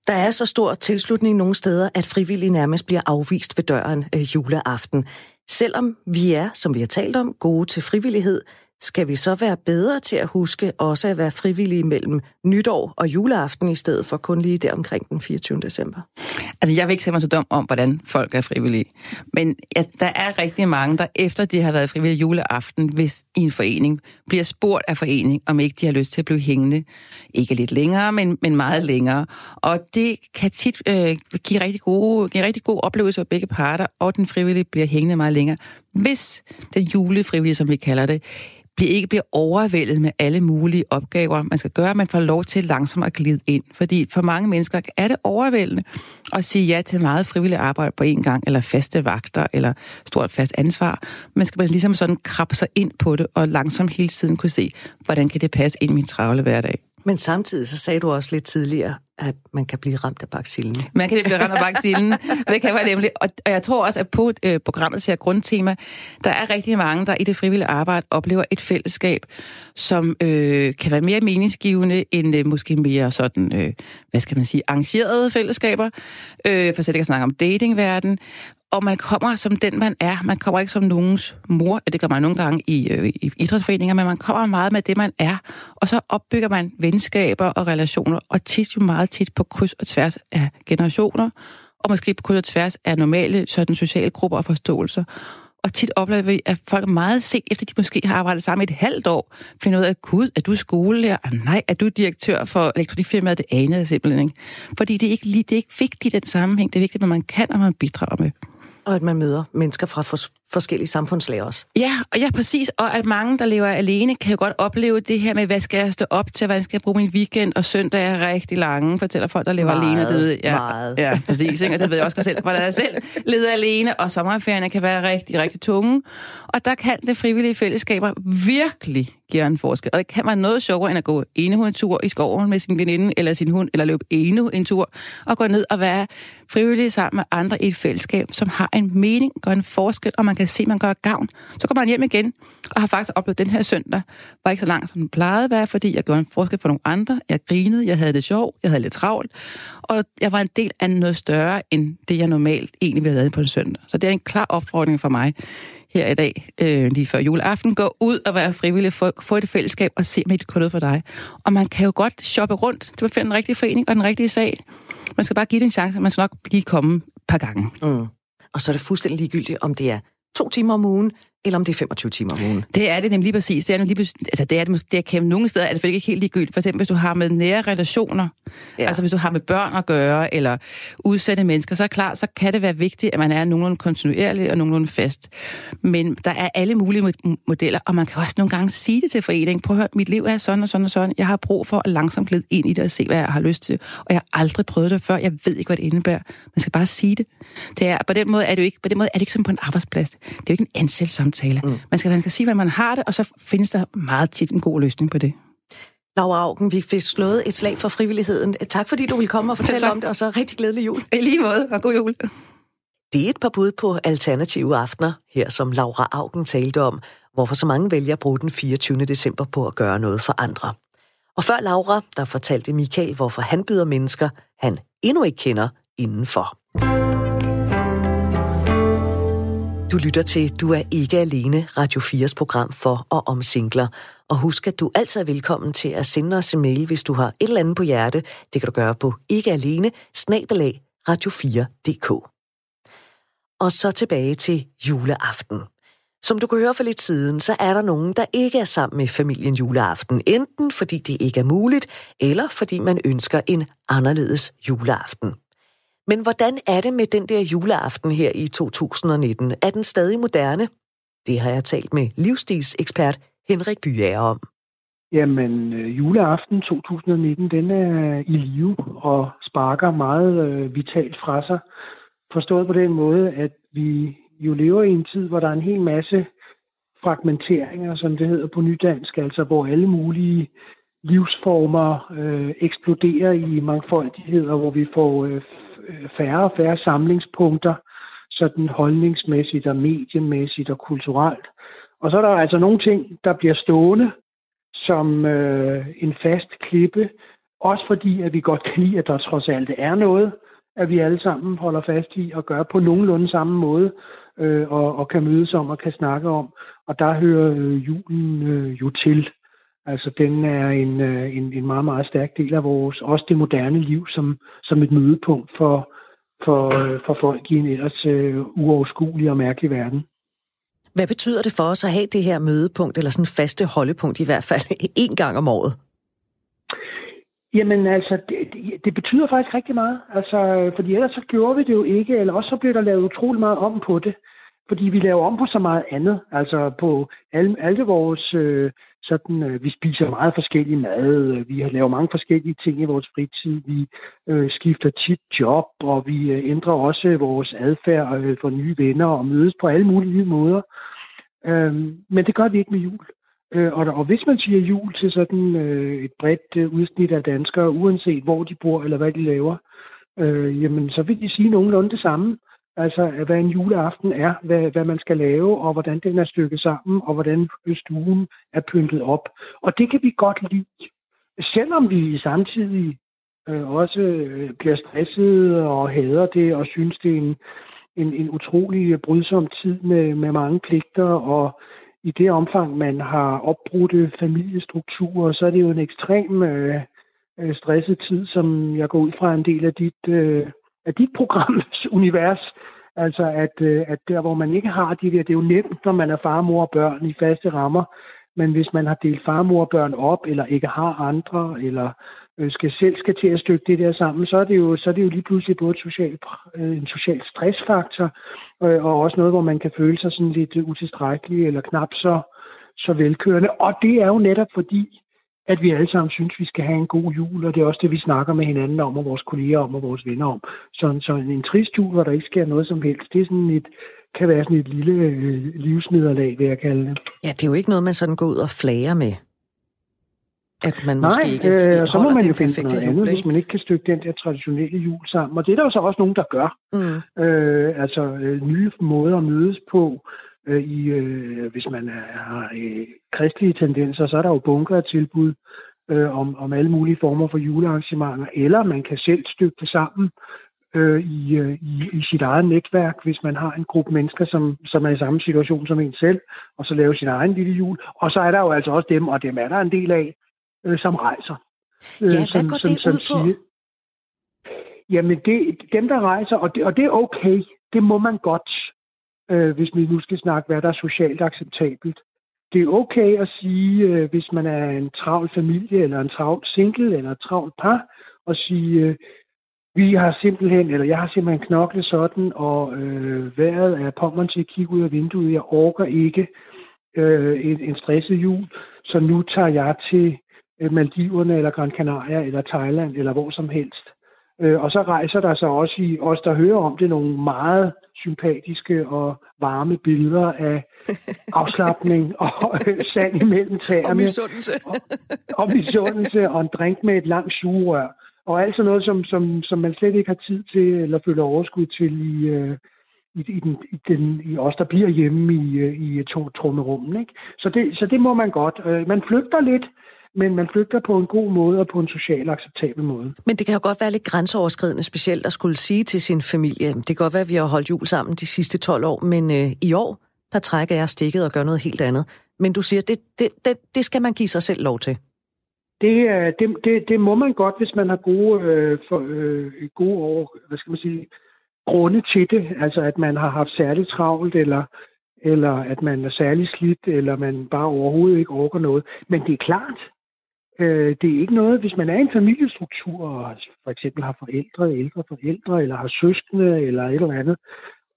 A: Der er så stor tilslutning nogle steder, at frivillige nærmest bliver afvist ved døren øh, juleaften. Selvom vi er, som vi har talt om, gode til frivillighed, skal vi så være bedre til at huske også at være frivillige mellem nytår og juleaften, i stedet for kun lige der omkring den 24. december?
C: Altså, jeg vil ikke se mig så dum om, hvordan folk er frivillige. Men ja, der er rigtig mange, der efter de har været frivillige juleaften, hvis i en forening, bliver spurgt af forening, om ikke de har lyst til at blive hængende. Ikke lidt længere, men, men meget længere. Og det kan tit øh, give, rigtig gode, give rigtig gode oplevelser for begge parter, og den frivillige bliver hængende meget længere. Hvis den julefrivillige, som vi kalder det, bliver ikke bliver overvældet med alle mulige opgaver, man skal gøre. Man får lov til langsomt at glide ind. Fordi for mange mennesker er det overvældende at sige ja til meget frivilligt arbejde på en gang, eller faste vagter, eller stort fast ansvar. Man skal ligesom sådan krabbe sig ind på det, og langsomt hele tiden kunne se, hvordan kan det passe ind i min travle hverdag.
A: Men samtidig så sagde du også lidt tidligere, at man kan blive ramt af baksillen.
C: Man kan blive ramt af baksillen, det kan man nemlig. Og, og jeg tror også, at på øh, programmet her grundtema, der er rigtig mange, der i det frivillige arbejde oplever et fællesskab, som øh, kan være mere meningsgivende end øh, måske mere sådan, øh, hvad skal man sige, arrangerede fællesskaber. Øh, for slet ikke at snakke om datingverden og man kommer som den, man er. Man kommer ikke som nogens mor, det gør man nogle gange i, øh, i idrætsforeninger, men man kommer meget med det, man er. Og så opbygger man venskaber og relationer, og tit jo meget tit på kryds og tværs af generationer, og måske på kryds og tværs af normale sådan sociale grupper og forståelser. Og tit oplever vi, at folk meget sent efter, de måske har arbejdet sammen i et halvt år, finder ud af, at gud, er du skolelærer? Ah, nej, er du direktør for elektronikfirmaet? Det anede jeg simpelthen ikke. Fordi det er ikke, det er ikke vigtigt i den sammenhæng. Det er vigtigt, hvad man kan, og man bidrager med.
A: Og at man møder mennesker fra forskellige samfundslag også.
C: Ja, og ja, præcis. Og at mange, der lever alene, kan jo godt opleve det her med, hvad skal jeg stå op til, hvordan skal jeg bruge min weekend, og søndag er rigtig lange, fortæller folk, der lever meget, alene. Det ved,
A: ja, meget.
C: Ja, præcis. Ikke? Og det ved jeg også selv, hvordan jeg selv leder alene, og sommerferierne kan være rigtig, rigtig tunge. Og der kan det frivillige fællesskaber virkelig give en forskel. Og det kan være noget sjovere, end at gå ene en tur i skoven med sin veninde eller sin hund, eller løbe ene en tur, og gå ned og være frivillig sammen med andre i et fællesskab, som har en mening, gør en forskel, og man kan se, at man gør gavn. Så kommer man hjem igen, og har faktisk oplevet, den her søndag var ikke så lang, som den plejede at være, fordi jeg gjorde en forskel for nogle andre. Jeg grinede, jeg havde det sjovt, jeg havde lidt travlt, og jeg var en del af noget større, end det jeg normalt egentlig ville have lavet på en søndag. Så det er en klar opfordring for mig her i dag, øh, lige før juleaften. Gå ud og være frivillig, få, få et fællesskab og se, om det kan noget for dig. Og man kan jo godt shoppe rundt til at finde den rigtige forening og den rigtige sag. Man skal bare give det en chance, man skal nok lige komme et par gange.
A: Mm. Og så er det fuldstændig ligegyldigt, om det er to timer om ugen, eller om det er 25 timer om ugen.
C: Det er det nemlig lige præcis. Det er, lige, altså det er, det, det er kæmpe. Nogle steder er det ikke helt ligegyldigt. For eksempel, hvis du har med nære relationer, ja. altså hvis du har med børn at gøre, eller udsatte mennesker, så er klart, så kan det være vigtigt, at man er nogenlunde kontinuerlig og nogenlunde fast. Men der er alle mulige modeller, og man kan også nogle gange sige det til foreningen. Prøv at høre, mit liv er sådan og sådan og sådan. Jeg har brug for at langsomt glide ind i det og se, hvad jeg har lyst til. Og jeg har aldrig prøvet det før. Jeg ved ikke, hvad det indebærer. Man skal bare sige det. det er, på, den måde er det jo ikke, på den måde er det ikke som på en arbejdsplads. Det er jo ikke en ansættelsessamtale. Mm. Man, skal, man skal sige, hvad man har det, og så findes der meget tit en god løsning på det.
A: Laura Augen, vi fik slået et slag for frivilligheden. Tak fordi du vil komme og fortælle om det, og så rigtig glædelig jul.
C: I lige måde, og god jul.
A: Det er et par bud på alternative aftener, her som Laura Augen talte om, hvorfor så mange vælger at bruge den 24. december på at gøre noget for andre. Og før Laura, der fortalte Michael, hvorfor han byder mennesker, han endnu ikke kender indenfor. Du lytter til Du er ikke alene, Radio 4's program for og om singler. Og husk, at du altid er velkommen til at sende os en mail, hvis du har et eller andet på hjerte. Det kan du gøre på ikkealene, snabelag, radio4.dk. Og så tilbage til juleaften. Som du kan høre for lidt siden, så er der nogen, der ikke er sammen med familien juleaften. Enten fordi det ikke er muligt, eller fordi man ønsker en anderledes juleaften. Men hvordan er det med den der juleaften her i 2019? Er den stadig moderne? Det har jeg talt med livsstilsekspert Henrik Byager om.
D: Jamen, øh, juleaften 2019, den er i live og sparker meget øh, vitalt fra sig. Forstået på den måde, at vi jo lever i en tid, hvor der er en hel masse fragmenteringer, som det hedder på nydansk, altså hvor alle mulige livsformer øh, eksploderer i mangfoldigheder, hvor vi får Øh, færre og færre samlingspunkter, sådan holdningsmæssigt og mediemæssigt og kulturelt. Og så er der altså nogle ting, der bliver stående som øh, en fast klippe, også fordi, at vi godt kan lide, at der trods alt er noget, at vi alle sammen holder fast i og gør på nogenlunde samme måde, øh, og, og kan mødes om og kan snakke om. Og der hører øh, julen øh, jo til. Altså, den er en, øh, en, en meget, meget stærk del af vores, også det moderne liv, som, som et mødepunkt for, for, øh, for folk i en ellers uh, uoverskuelig og mærkelig verden.
A: Hvad betyder det for os at have det her mødepunkt, eller sådan faste holdepunkt i hvert fald, en gang om året?
D: Jamen altså, det, det betyder faktisk rigtig meget. Altså, fordi ellers så gjorde vi det jo ikke, eller også så blev der lavet utrolig meget om på det. Fordi vi laver om på så meget andet. Altså på alle, alle vores øh, sådan, øh, vi spiser meget forskellig mad, øh, vi laver mange forskellige ting i vores fritid, vi øh, skifter tit job, og vi øh, ændrer også vores adfærd øh, for nye venner og mødes på alle mulige måder. Øh, men det gør vi ikke med jul. Øh, og, og hvis man siger jul til sådan øh, et bredt øh, udsnit af danskere, uanset hvor de bor eller hvad de laver, øh, jamen så vil de sige nogenlunde det samme. Altså, hvad en juleaften er, hvad, hvad man skal lave, og hvordan den er stykket sammen, og hvordan stuen er pyntet op. Og det kan vi godt lide. Selvom vi samtidig øh, også øh, bliver stresset og hader det, og synes, det er en, en, en utrolig brydsom tid med, med mange pligter, og i det omfang, man har opbrudte familiestrukturer, så er det jo en ekstrem øh, øh stresset tid, som jeg går ud fra en del af dit, øh, af dit programs univers. Altså, at, øh, at der, hvor man ikke har de der, det er jo nemt, når man er far, mor og børn i faste rammer, men hvis man har delt far, mor og børn op, eller ikke har andre, eller øh, skal selv skal til at stykke det der sammen, så er det jo, så er det jo lige pludselig både social, øh, en social stressfaktor, øh, og også noget, hvor man kan føle sig sådan lidt utilstrækkelig, eller knap så, så velkørende. Og det er jo netop fordi, at vi alle sammen synes, vi skal have en god jul, og det er også det, vi snakker med hinanden om, og vores kolleger om, og vores venner om. Så, så en trist jul, hvor der ikke sker noget som helst, det er sådan et, kan være sådan et lille øh, livsnederlag, vil jeg kalde det.
A: Ja, det er jo ikke noget, man sådan går ud og flager med. At man
D: Nej,
A: måske ikke
D: øh, så må man jo finde noget jul, andet, hvis man ikke kan stykke den der traditionelle jul sammen. Og det er der jo så også nogen, der gør. Mm. Øh, altså øh, nye måder at mødes på. Øh, i, øh, hvis man har øh, kristelige tendenser, så er der jo bunker af tilbud øh, om, om alle mulige former for julearrangementer. Eller man kan selv stykke det sammen øh, i, øh, i, i sit eget netværk, hvis man har en gruppe mennesker, som, som er i samme situation som en selv, og så lave sin egen lille jul. Og så er der jo altså også dem, og dem er der en del af, øh, som rejser.
A: Øh, ja, som, hvad går som, det som, ud på? Siger,
D: jamen, det, dem der rejser, og det, og det er okay, det må man godt, øh, hvis vi nu skal snakke, hvad der er socialt acceptabelt. Det er okay at sige, øh, hvis man er en travl familie, eller en travl single, eller et travlt par, og sige, øh, vi har simpelthen, eller jeg har simpelthen knoklet sådan, og øh, været er pommeren til at kigge ud af vinduet. Jeg orker ikke øh, en, en stresset jul, så nu tager jeg til øh, Maldiverne, eller Gran Canaria, eller Thailand, eller hvor som helst. Øh, og så rejser der sig også i os, der hører om det, nogle meget sympatiske og varme billeder af afslappning og sand imellem tæerne. Og
A: misundelse. og,
D: og misundelse og en drink med et langt sugerør. Og alt sådan noget, som, som, som man slet ikke har tid til eller føler overskud til i, øh, i, i, den, i, den, i os, der bliver hjemme i, øh, i to trummerummen. Ikke? Så, det, så det må man godt. Øh, man flygter lidt, men man flygter på en god måde og på en social acceptabel måde.
A: Men det kan jo godt være lidt grænseoverskridende specielt at skulle sige til sin familie, det kan godt være, at vi har holdt jul sammen de sidste 12 år, men øh, i år, der trækker jeg stikket og gør noget helt andet. Men du siger, det, det, det, det skal man give sig selv lov til.
D: Det, det, det, det må man godt, hvis man har gode, øh, for, øh, gode år, hvad skal man sige, grunde til det. Altså at man har haft særligt travlt, eller, eller at man er særlig slidt, eller man bare overhovedet ikke orker noget. Men det er klart, øh, det er ikke noget, hvis man er i en familiestruktur, og for eksempel har forældre, ældre forældre, eller har søskende, eller et eller andet,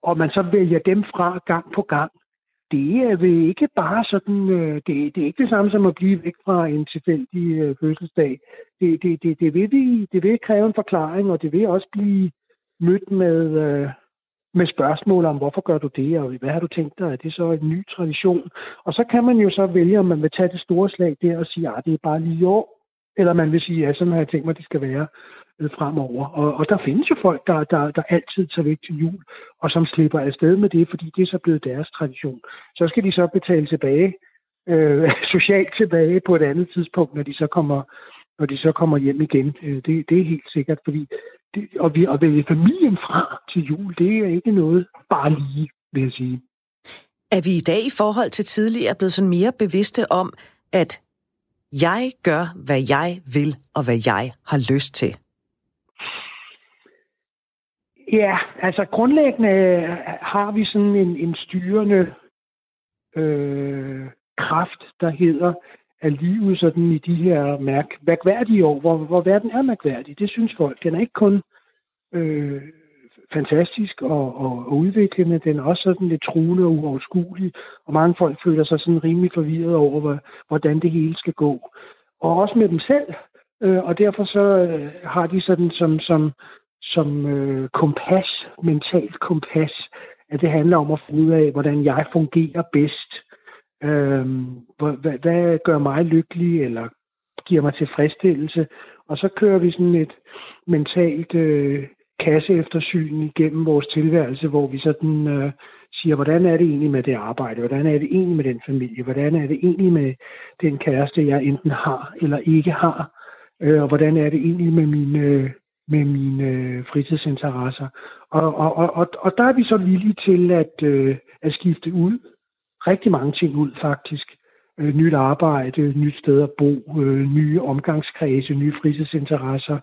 D: og man så vælger dem fra gang på gang, det er vel ikke bare sådan, øh, det, det er ikke det samme som at blive væk fra en tilfældig øh, fødselsdag. Det, det, det, det, vil vi, det vil kræve en forklaring, og det vil også blive mødt med, øh, med spørgsmål om, hvorfor gør du det, og hvad har du tænkt dig, er det så en ny tradition? Og så kan man jo så vælge, om man vil tage det store slag der og sige, at det er bare lige i år, eller man vil sige, ja, sådan har jeg tænkt mig, det skal være øh, fremover. Og, og der findes jo folk, der, der, der altid tager væk til jul, og som slipper afsted med det, fordi det er så blevet deres tradition. Så skal de så betale tilbage, øh, socialt tilbage på et andet tidspunkt, når de så kommer, når de så kommer hjem igen. Øh, det, det er helt sikkert, fordi det, og vi, at vælge familien fra til jul, det er ikke noget bare lige, vil jeg sige.
A: Er vi i dag i forhold til tidligere blevet sådan mere bevidste om, at jeg gør, hvad jeg vil, og hvad jeg har lyst til?
D: Ja, altså grundlæggende øh, har vi sådan en, en styrende øh, kraft, der hedder, af livet sådan i de her mærk, mærkværdige år, hvor, hvor verden er mærkværdig. Det synes folk. Den er ikke kun øh, fantastisk og, og, og udviklende, den er også sådan lidt truende og uoverskuelig, og mange folk føler sig sådan rimelig forvirret over, hvordan det hele skal gå. Og også med dem selv, øh, og derfor så øh, har de sådan som, som, som øh, kompas, mentalt kompas, at det handler om at finde ud af, hvordan jeg fungerer bedst Øh, hvad, hvad gør mig lykkelig, eller giver mig tilfredsstillelse? Og så kører vi sådan et mentalt øh, kasseeftersyn igennem vores tilværelse, hvor vi sådan øh, siger, hvordan er det egentlig med det arbejde? Hvordan er det egentlig med den familie? Hvordan er det egentlig med den kæreste, jeg enten har eller ikke har? Øh, og hvordan er det egentlig med mine, med mine øh, fritidsinteresser? Og, og, og, og, og der er vi så villige til at, øh, at skifte ud. Rigtig mange ting ud, faktisk. Øh, nyt arbejde, nyt sted at bo, øh, nye omgangskredse, nye fritidsinteresser,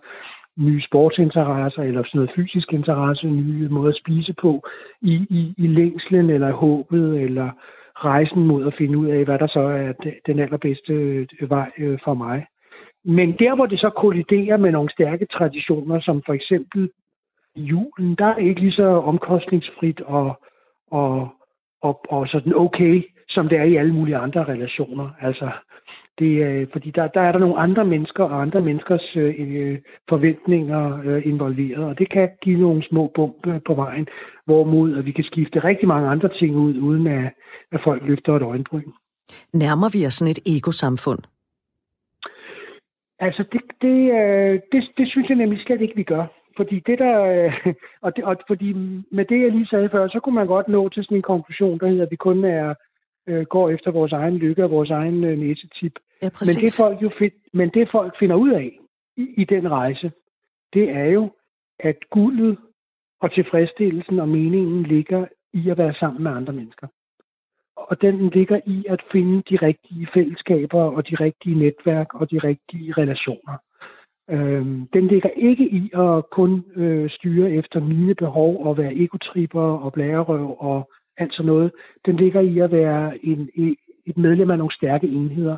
D: nye sportsinteresser eller sådan noget fysisk interesse, nye måder at spise på i, i, i længslen eller håbet eller rejsen mod at finde ud af, hvad der så er den allerbedste øh, vej øh, for mig. Men der, hvor det så kolliderer med nogle stærke traditioner, som for eksempel julen, der er det ikke lige så omkostningsfrit og, og, og, og sådan okay, som det er i alle mulige andre relationer. Altså, det, er, fordi der, der er der nogle andre mennesker og andre menneskers øh, forventninger øh, involveret, og det kan give nogle små bump på vejen, hvorimod at vi kan skifte rigtig mange andre ting ud, uden at, at folk løfter et øjenbryn.
A: Nærmer vi os sådan et egosamfund?
D: Altså, det, det, øh, det, det synes jeg nemlig slet ikke, vi gør. Fordi det der, øh, og, det, og fordi med det, jeg lige sagde før, så kunne man godt nå til sådan en konklusion, der hedder, at vi kun er, øh, går efter vores egen lykke og vores egen øh, næsetip.
A: Ja,
D: men, det folk jo find, men det folk finder ud af i, i den rejse, det er jo, at guldet og tilfredsstillelsen og meningen ligger i at være sammen med andre mennesker. Og den ligger i at finde de rigtige fællesskaber og de rigtige netværk og de rigtige relationer. Øhm, den ligger ikke i at kun øh, styre efter mine behov og være egotripper og blærerøv og alt sådan noget. Den ligger i at være en, et medlem af nogle stærke enheder.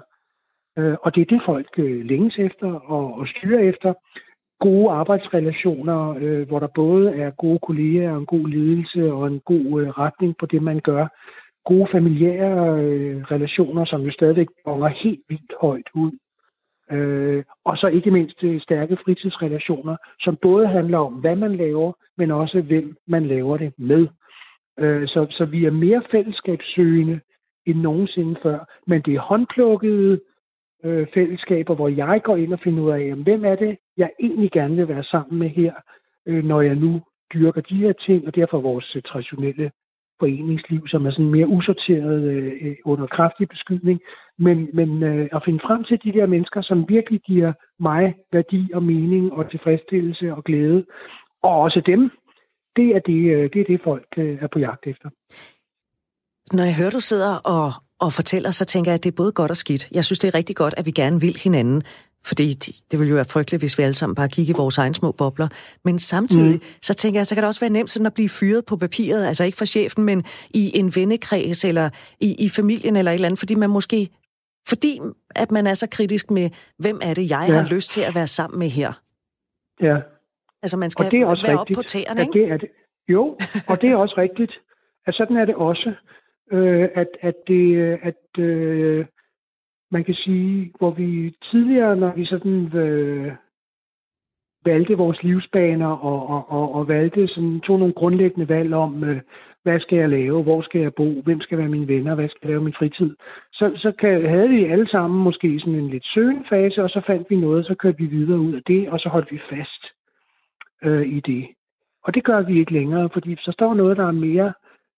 D: Øh, og det er det, folk øh, længes efter og, og styrer efter. Gode arbejdsrelationer, øh, hvor der både er gode kolleger og en god ledelse og en god øh, retning på det, man gør. Gode familiære øh, relationer, som jo stadigvæk bonger helt vildt højt ud. Øh, og så ikke mindst øh, stærke fritidsrelationer, som både handler om, hvad man laver, men også hvem man laver det med. Øh, så, så vi er mere fællesskabssøgende end nogensinde før. Men det er håndplukkede øh, fællesskaber, hvor jeg går ind og finder ud af, hvem er det, jeg egentlig gerne vil være sammen med her, øh, når jeg nu dyrker de her ting, og derfor vores øh, traditionelle foreningsliv, som er sådan mere usorteret øh, under kraftig beskydning, men, men øh, at finde frem til de der mennesker, som virkelig giver mig værdi og mening og tilfredsstillelse og glæde, og også dem, det er det, øh, det, er det folk øh, er på jagt efter.
A: Når jeg hører, du sidder og, og fortæller, så tænker jeg, at det er både godt og skidt. Jeg synes, det er rigtig godt, at vi gerne vil hinanden, fordi det ville jo være frygteligt, hvis vi alle sammen bare kigger i vores egne små bobler. Men samtidig, mm. så tænker jeg, så kan det også være nemt sådan at blive fyret på papiret, altså ikke for chefen, men i en vennekreds, eller i, i familien, eller et eller andet, fordi man måske, fordi at man er så kritisk med, hvem er det, jeg ja. har lyst til at være sammen med her.
D: Ja.
A: Altså man skal og det er også være rigtigt, op på tæerne, ikke?
D: Det er det. Jo, og det er også rigtigt. At sådan er det også. Øh, at, at det, at øh, man kan sige, hvor vi tidligere, når vi sådan øh, valgte vores livsbaner og, og, og, og valgte sådan, tog nogle grundlæggende valg om, øh, hvad skal jeg lave, hvor skal jeg bo, hvem skal være mine venner, hvad skal jeg lave min fritid, så, så kan, havde vi alle sammen måske sådan en lidt søgen fase, og så fandt vi noget, så kørte vi videre ud af det, og så holdt vi fast øh, i det. Og det gør vi ikke længere, fordi så står noget, der er mere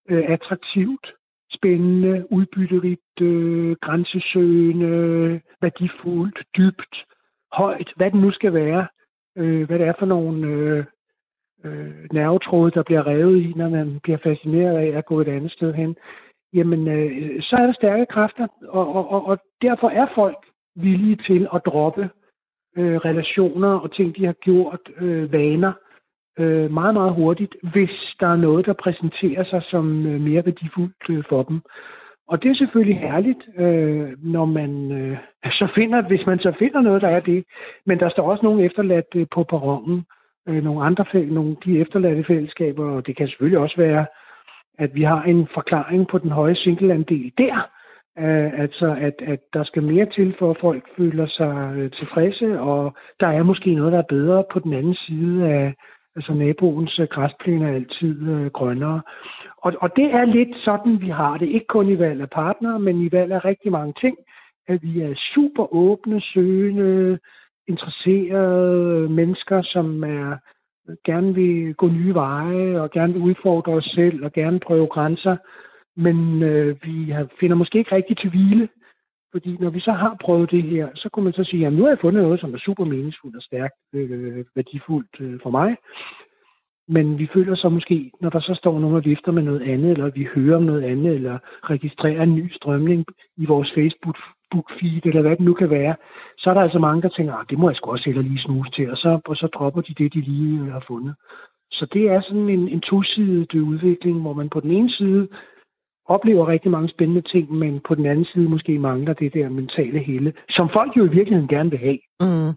D: øh, attraktivt, spændende, udbytterigt, øh, grænsesøgende, værdifuldt, dybt, højt, hvad det nu skal være, øh, hvad det er for nogle øh, øh, nervetråde, der bliver revet i, når man bliver fascineret af at gå et andet sted hen, jamen øh, så er der stærke kræfter, og, og, og, og derfor er folk villige til at droppe øh, relationer og ting, de har gjort, øh, vaner, øh, Øh, meget, meget hurtigt, hvis der er noget, der præsenterer sig som øh, mere værdifuldt øh, for dem. Og det er selvfølgelig herligt, øh, når man øh, så finder, hvis man så finder noget, der er det. Men der står også nogle efterladt øh, på perronen, øh, nogle andre nogle de efterladte fællesskaber, og det kan selvfølgelig også være, at vi har en forklaring på den høje singleandel der, Uh, altså, at, at der skal mere til, for at folk føler sig uh, tilfredse, og der er måske noget, der er bedre på den anden side af, altså naboens øh, græsplæne er altid øh, grønnere. Og, og det er lidt sådan, vi har det. Ikke kun i valg af partnere, men i valg af rigtig mange ting. At vi er super åbne, søgende, interesserede mennesker, som er gerne vil gå nye veje, og gerne vil udfordre os selv, og gerne prøve grænser. Men øh, vi har, finder måske ikke rigtig til hvile. Fordi når vi så har prøvet det her, så kunne man så sige, at nu har jeg fundet noget, som er super meningsfuldt og stærkt øh, værdifuldt øh, for mig. Men vi føler så måske, når der så står nogen og vifter med noget andet, eller vi hører om noget andet, eller registrerer en ny strømning i vores Facebook-feed, eller hvad det nu kan være, så er der altså mange, der tænker, at ah, det må jeg sgu også heller lige snuse til, og så, og så dropper de det, de lige øh, har fundet. Så det er sådan en, en tosidig udvikling, hvor man på den ene side oplever rigtig mange spændende ting, men på den anden side måske mangler det der mentale helle, som folk jo i virkeligheden gerne vil have.
A: Mm.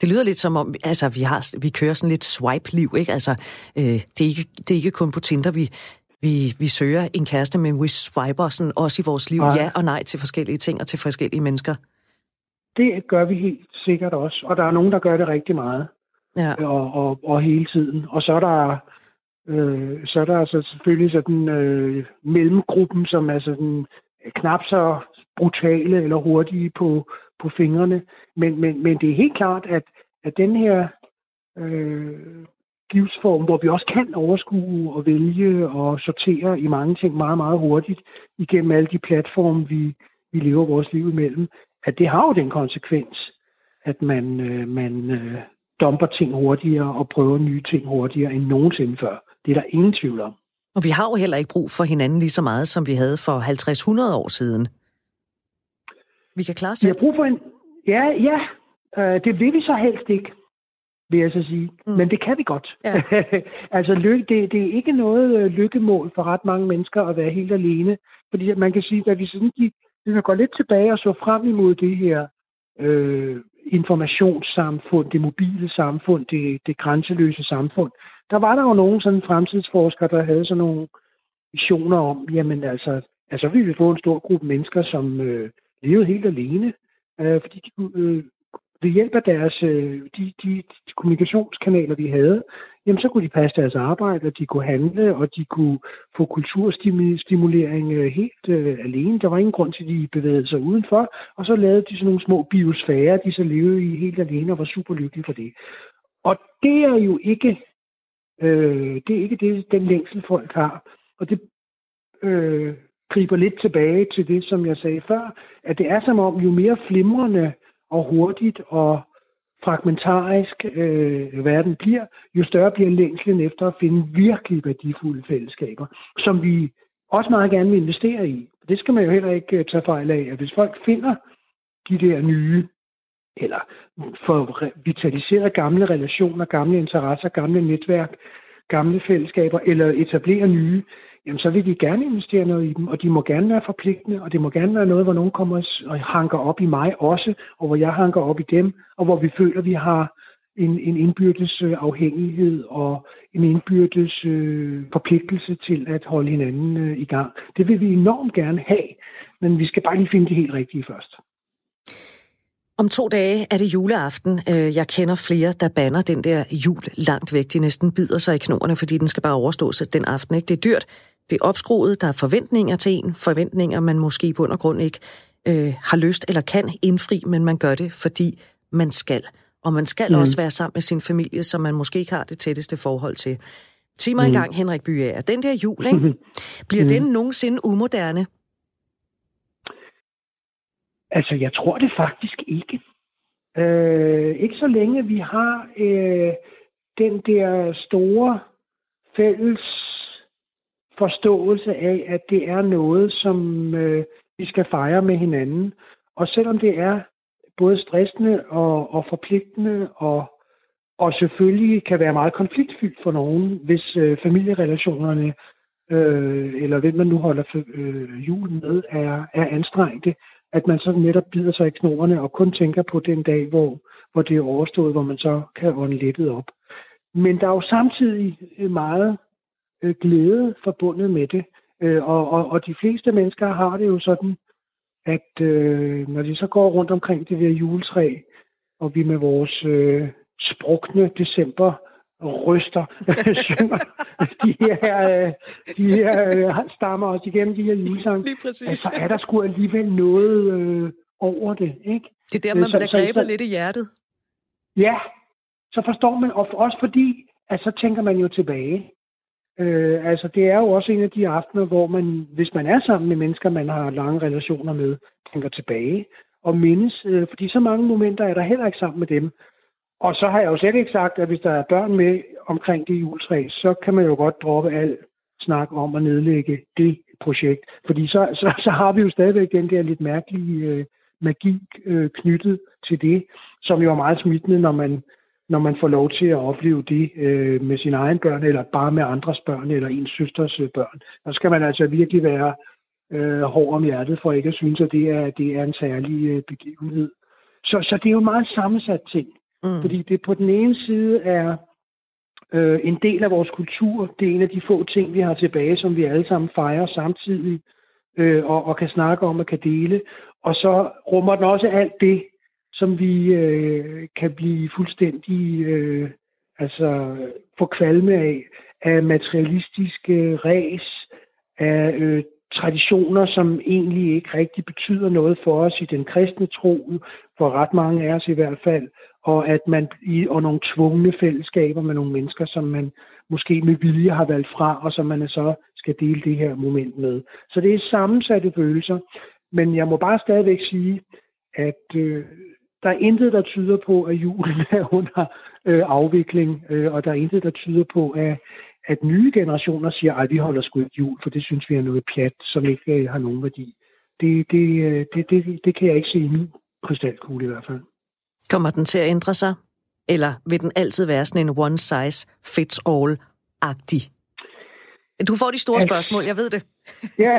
A: Det lyder lidt som om, altså vi, har, vi kører sådan lidt swipe-liv, ikke? Altså, øh, det, er ikke, det er ikke kun på Tinder, vi, vi, vi søger en kæreste, men vi swiper sådan også i vores liv, ja. ja og nej til forskellige ting og til forskellige mennesker.
D: Det gør vi helt sikkert også, og der er nogen, der gør det rigtig meget. Ja. Og, og, og hele tiden. Og så er der Øh, så er der altså selvfølgelig sådan øh, mellemgruppen, som er sådan øh, knap så brutale eller hurtige på, på fingrene. Men, men, men det er helt klart, at, at den her øh, livsform, hvor vi også kan overskue og vælge og sortere i mange ting meget, meget hurtigt igennem alle de platforme, vi, vi lever vores liv imellem, at det har jo den konsekvens, at man, øh, man øh, dumper ting hurtigere og prøver nye ting hurtigere end nogensinde før. Det er der ingen tvivl om.
A: Og vi har jo heller ikke brug for hinanden lige så meget, som vi havde for 50-100 år siden. Vi kan klare os
D: Vi har brug for en... Ja, ja. Øh, det vil vi så helst ikke, vil jeg så sige. Mm. Men det kan vi godt. Ja. altså, lykke, det, det er ikke noget øh, lykkemål for ret mange mennesker at være helt alene. Fordi man kan sige, at vi sådan gik, vi kan gå lidt tilbage og så frem imod det her øh, informationssamfund, det mobile samfund, det, det grænseløse samfund, der var der jo nogle sådan fremtidsforskere, der havde sådan nogle visioner om, jamen altså, altså vi ville få en stor gruppe mennesker, som øh, levede helt alene, øh, fordi de øh, ved hjælp af deres, øh, de, de, de kommunikationskanaler, vi havde, jamen så kunne de passe deres arbejde, og de kunne handle, og de kunne få kulturstimulering øh, helt øh, alene. Der var ingen grund til, at de bevægede sig udenfor, og så lavede de sådan nogle små biosfærer, de så levede i helt alene og var super lykkelige for det. Og det er jo ikke Øh, det er ikke det, den længsel folk har. Og det øh, griber lidt tilbage til det, som jeg sagde før, at det er som om, jo mere flimrende og hurtigt og fragmentarisk øh, verden bliver, jo større bliver længslen efter at finde virkelig værdifulde fællesskaber, som vi også meget gerne vil investere i. Det skal man jo heller ikke øh, tage fejl af, at hvis folk finder de der nye eller for vitaliseret gamle relationer, gamle interesser, gamle netværk, gamle fællesskaber, eller etablere nye, jamen så vil de gerne investere noget i dem, og de må gerne være forpligtende, og det må gerne være noget, hvor nogen kommer og hanker op i mig også, og hvor jeg hanker op i dem, og hvor vi føler, at vi har en, en indbyrdes øh, afhængighed og en indbyrdes øh, forpligtelse til at holde hinanden øh, i gang. Det vil vi enormt gerne have, men vi skal bare lige finde det helt rigtige først.
A: Om to dage er det juleaften. Øh, jeg kender flere, der banner den der jul langt væk. De næsten bider sig i knoerne, fordi den skal bare overstås den aften. Ikke? Det er dyrt, det er opskruet, der er forventninger til en. Forventninger, man måske i bund og grund ikke øh, har lyst eller kan indfri, men man gør det, fordi man skal. Og man skal mm. også være sammen med sin familie, som man måske ikke har det tætteste forhold til. Sig mig mm. engang, Henrik Byager, den der jul, ikke? bliver mm. den nogensinde umoderne?
D: Altså, jeg tror det faktisk ikke. Øh, ikke så længe vi har øh, den der store fælles forståelse af, at det er noget, som øh, vi skal fejre med hinanden. Og selvom det er både stressende og, og forpligtende og, og selvfølgelig kan være meget konfliktfyldt for nogen, hvis øh, familierelationerne øh, eller hvem man nu holder øh, julen med, er, er anstrengte, at man så netop bider sig i knorene og kun tænker på den dag, hvor, hvor det er overstået, hvor man så kan ånde lettet op. Men der er jo samtidig øh, meget øh, glæde forbundet med det, øh, og, og, og de fleste mennesker har det jo sådan, at øh, når de så går rundt omkring det der juletræ, og vi med vores øh, sprukne december ryster, synger de her, øh, de her øh, stammer også igennem de her julesange, altså er der sgu alligevel noget øh, over det, ikke?
A: Det er der, man bliver grebet lidt i hjertet.
D: Ja, så forstår man, og også fordi, at så tænker man jo tilbage. Øh, altså, det er jo også en af de aftener, hvor man, hvis man er sammen med mennesker, man har lange relationer med, tænker tilbage og mindes, øh, fordi så mange momenter er der heller ikke sammen med dem. Og så har jeg jo slet ikke sagt, at hvis der er børn med omkring det juletræ, så kan man jo godt droppe al snak om at nedlægge det projekt. Fordi så, så, så har vi jo stadigvæk den der lidt mærkelige øh, magi øh, knyttet til det, som jo er meget smittende, når man, når man får lov til at opleve det øh, med sine egne børn, eller bare med andres børn, eller ens søsters øh, børn. Der skal man altså virkelig være øh, hård om hjertet, for ikke at synes, at det er, det er en særlig øh, begivenhed. Så, så det er jo en meget sammensat ting. Mm. Fordi det på den ene side er øh, en del af vores kultur. Det er en af de få ting, vi har tilbage, som vi alle sammen fejrer samtidig øh, og, og kan snakke om og kan dele. Og så rummer den også alt det, som vi øh, kan blive fuldstændig øh, altså få kvalme af, af materialistiske ræs, af øh, traditioner, som egentlig ikke rigtig betyder noget for os i den kristne tro, for ret mange af os i hvert fald, og at man i og nogle tvungne fællesskaber med nogle mennesker, som man måske med vilje har valgt fra, og som man så skal dele det her moment med. Så det er sammensatte følelser, men jeg må bare stadigvæk sige, at øh, der er intet, der tyder på, at julen er under øh, afvikling, øh, og der er intet, der tyder på, at, at nye generationer siger, at vi holder sgu ikke jul, for det synes vi er noget pjat, som ikke øh, har nogen værdi. Det, det, øh, det, det, det kan jeg ikke se i min krystalkugle i hvert fald.
A: Kommer den til at ændre sig? Eller vil den altid være sådan en one size fits all-agtig? Du får de store spørgsmål, jeg ved det.
D: ja,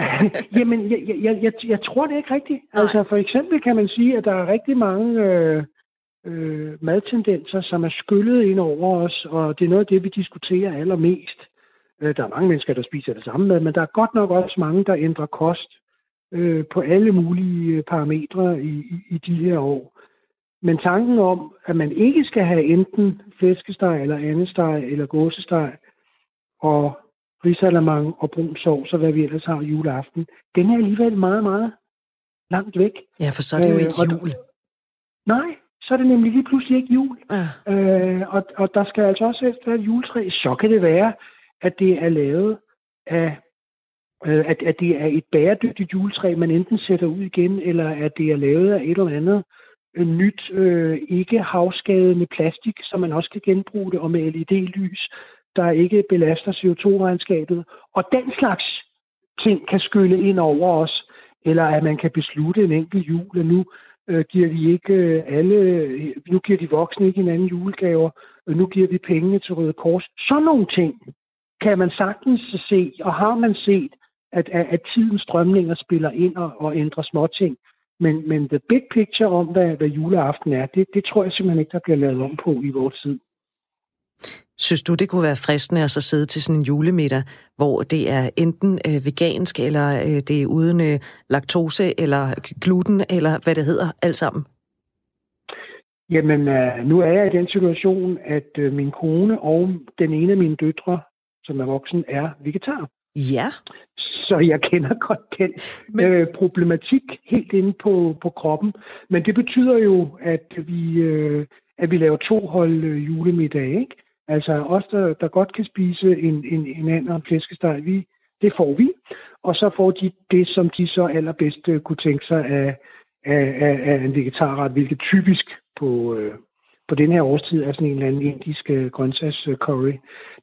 D: jamen, jeg, jeg, jeg, jeg tror det ikke rigtigt. Nej. Altså, for eksempel kan man sige, at der er rigtig mange øh, øh, madtendenser, som er skyllet ind over os, og det er noget af det, vi diskuterer allermest. Øh, der er mange mennesker, der spiser det samme mad, men der er godt nok også mange, der ændrer kost øh, på alle mulige øh, parametre i, i, i de her år. Men tanken om, at man ikke skal have enten flæskesteg eller andesteg eller gåsesteg og risalamang og brun sovs og hvad vi ellers har juleaften, den er alligevel meget, meget langt væk.
A: Ja, for så er det jo ikke øh, jul.
D: Nej, så er det nemlig lige pludselig ikke jul. Ja. Øh, og, og der skal altså også være et juletræ. Så kan det være, at det er lavet af øh, at, at det er et bæredygtigt juletræ, man enten sætter ud igen, eller at det er lavet af et eller andet Øh, nyt, øh, ikke havskadende plastik, så man også kan genbruge det, og med LED-lys, der ikke belaster CO2-regnskabet. Og den slags ting kan skylle ind over os, eller at man kan beslutte en enkelt jul, at nu øh, giver vi ikke øh, alle, øh, nu giver de voksne ikke hinanden julegaver, og nu giver vi pengene til Røde Kors. Sådan nogle ting kan man sagtens se, og har man set, at, at, at tidens strømninger spiller ind og, og ændrer småting. Men, men the big picture om, hvad, hvad juleaften er, det, det tror jeg simpelthen ikke, der bliver lavet om på i vores tid.
A: Synes du, det kunne være fristende at så sidde til sådan en julemiddag, hvor det er enten øh, vegansk, eller øh, det er uden øh, laktose, eller gluten, eller hvad det hedder, alt sammen?
D: Jamen, øh, nu er jeg i den situation, at øh, min kone og den ene af mine døtre, som er voksen, er vegetar.
A: Ja.
D: Så jeg kender godt den Men... øh, problematik helt inde på, på kroppen. Men det betyder jo, at vi, øh, at vi laver to hold øh, julemiddag, ikke? Altså os, der, der godt kan spise en, en, en anden og en flæskesteg, vi, det får vi. Og så får de det, som de så allerbedst øh, kunne tænke sig af, af, af, af en vegetarret, hvilket typisk på, øh, på den her årstid er sådan en eller anden indisk øh, grøntsags curry.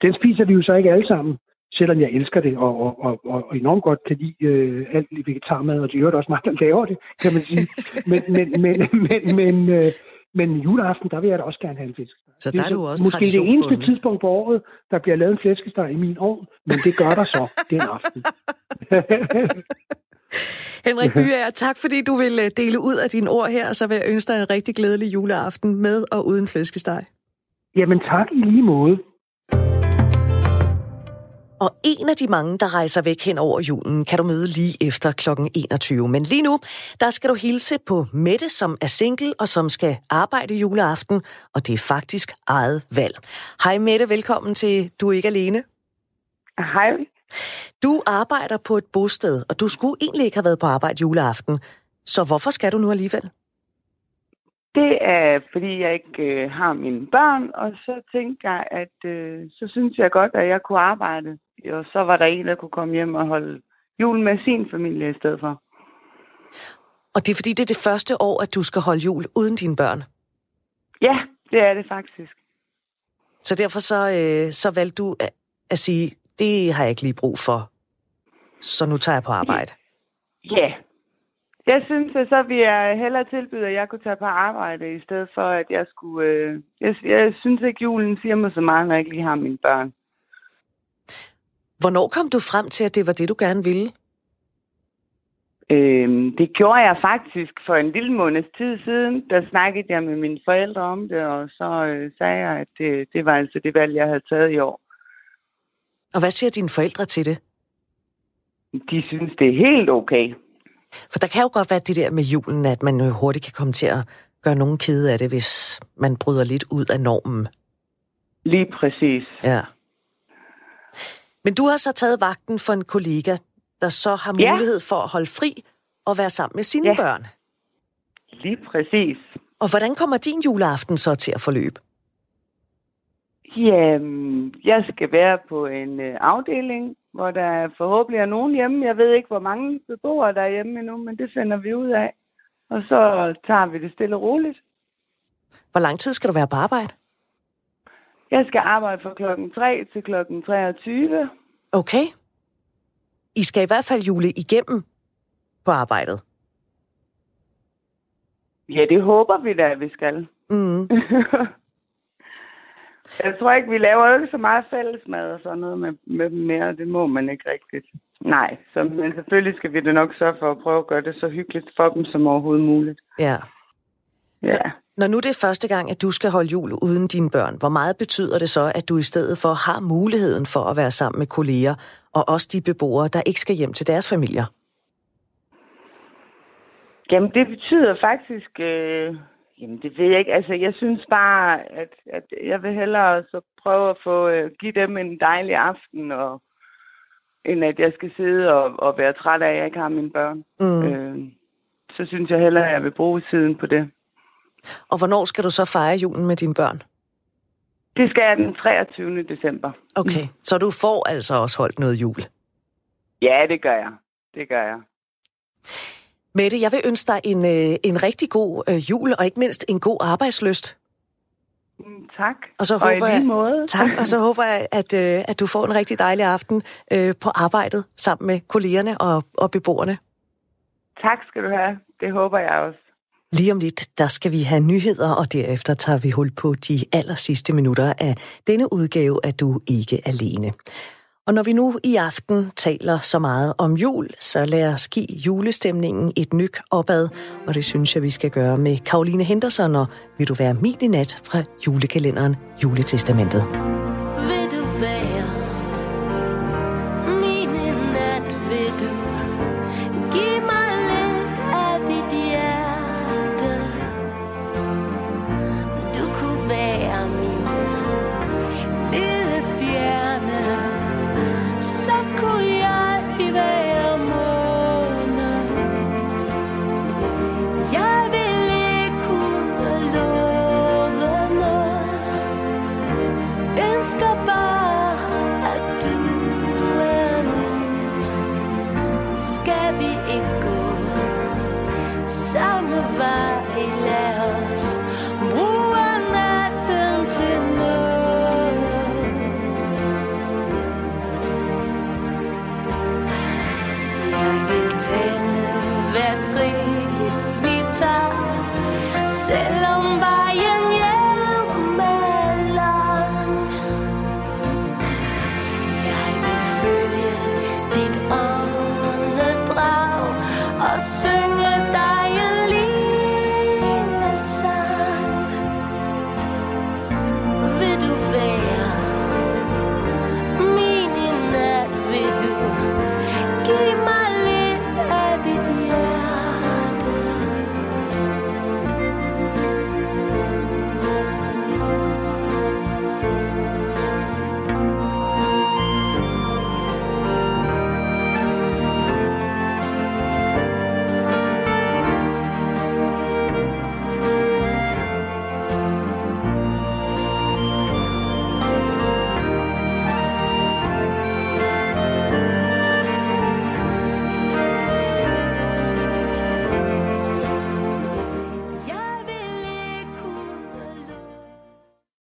D: Den spiser vi jo så ikke alle sammen, selvom jeg elsker det og, og, og, og enormt godt kan lide øh, alt i vegetarmad, og det gør også mig, der laver det, kan man sige. Men, men, men, men, men, øh, men juleaften, der vil jeg da også gerne have en flæskesteg.
A: Så der er du også
D: Måske det eneste tidspunkt på året, der bliver lavet en flæskesteg i min ovn, men det gør der så den aften.
A: Henrik Byer, tak fordi du vil øh, dele ud af dine ord her, og så vil jeg ønske dig en rigtig glædelig juleaften med og uden flæskesteg.
D: Jamen tak i lige måde.
A: Og en af de mange, der rejser væk hen over julen, kan du møde lige efter kl. 21. Men lige nu, der skal du hilse på Mette, som er single og som skal arbejde juleaften, og det er faktisk eget valg. Hej Mette, velkommen til Du er ikke alene.
E: Hej.
A: Du arbejder på et bosted, og du skulle egentlig ikke have været på arbejde juleaften. Så hvorfor skal du nu alligevel?
E: Det er, fordi jeg ikke øh, har mine børn, og så tænker jeg, at øh, så synes jeg godt, at jeg kunne arbejde. Og så var der en, der kunne komme hjem og holde jul med sin familie i stedet for.
A: Og det er fordi, det er det første år, at du skal holde jul uden dine børn?
E: Ja, det er det faktisk.
A: Så derfor så, øh, så valgte du at, at sige, det har jeg ikke lige brug for, så nu tager jeg på arbejde?
E: Ja. Jeg synes, at så vil jeg hellere tilbyde, at jeg kunne tage på arbejde, i stedet for, at jeg skulle... Øh, jeg, jeg synes ikke, julen siger mig så meget, når jeg ikke lige har mine børn.
A: Hvornår kom du frem til, at det var det, du gerne ville?
E: Øhm, det gjorde jeg faktisk for en lille måneds tid siden. Der snakkede jeg med mine forældre om det, og så øh, sagde jeg, at det, det var altså det valg, jeg havde taget i år.
A: Og hvad siger dine forældre til det?
E: De synes, det er helt okay.
A: For der kan jo godt være det der med julen, at man hurtigt kan komme til at gøre nogen kede af det, hvis man bryder lidt ud af normen.
E: Lige præcis.
A: Ja. Men du har så taget vagten for en kollega, der så har
E: Ja.
A: mulighed for at holde fri og være sammen med sine
E: Ja.
A: børn.
E: Lige præcis.
A: Og hvordan kommer din juleaften så til at forløbe?
E: Jamen, jeg skal være på en øh, afdeling, hvor der forhåbentlig er nogen hjemme. Jeg ved ikke, hvor mange beboere der er hjemme endnu, men det finder vi ud af. Og så tager vi det stille og roligt.
A: Hvor lang tid skal du være på arbejde?
E: Jeg skal arbejde fra klokken 3 til klokken 23.
A: Okay. I skal i hvert fald jule igennem på arbejdet.
E: Ja, det håber vi da, at vi skal.
A: Mm.
E: jeg tror ikke, vi laver ikke så meget fællesmad og sådan noget med, med dem mere. Det må man ikke rigtigt. Nej, så, men selvfølgelig skal vi da nok sørge for at prøve at gøre det så hyggeligt for dem som overhovedet muligt.
A: Ja.
E: Ja.
A: Når nu det er første gang, at du skal holde jul uden dine børn, hvor meget betyder det så, at du i stedet for har muligheden for at være sammen med kolleger, og også de beboere, der ikke skal hjem til deres familier?
E: Jamen, det betyder faktisk... Øh, jamen, det ved jeg ikke. Altså, jeg synes bare, at, at jeg vil hellere så prøve at få, øh, give dem en dejlig aften, og, end at jeg skal sidde og, og være træt af, at jeg ikke har mine børn.
A: Mm.
E: Øh, så synes jeg hellere, at jeg vil bruge tiden på det.
A: Og hvornår skal du så fejre julen med dine børn?
E: Det skal jeg den 23. december.
A: Okay, så du får altså også holdt noget jul.
E: Ja, det gør jeg. Det gør jeg.
A: Mette, jeg vil ønske dig en, øh, en rigtig god øh, jul, og ikke mindst en god arbejdsløst.
E: Mm, Tak.
A: Og så
E: og
A: håber
E: i lige
A: jeg,
E: måde.
A: tak, og så håber jeg, at, øh, at du får en rigtig dejlig aften på arbejdet sammen med kollegerne og, og beboerne.
E: Tak skal du have. Det håber jeg også.
A: Lige om lidt, der skal vi have nyheder, og derefter tager vi hul på de aller sidste minutter af denne udgave af Du Ikke Alene. Og når vi nu i aften taler så meget om jul, så lad os give julestemningen et nyk opad, og det synes jeg, vi skal gøre med Karoline Henderson og Vil du være min i nat fra julekalenderen Juletestamentet.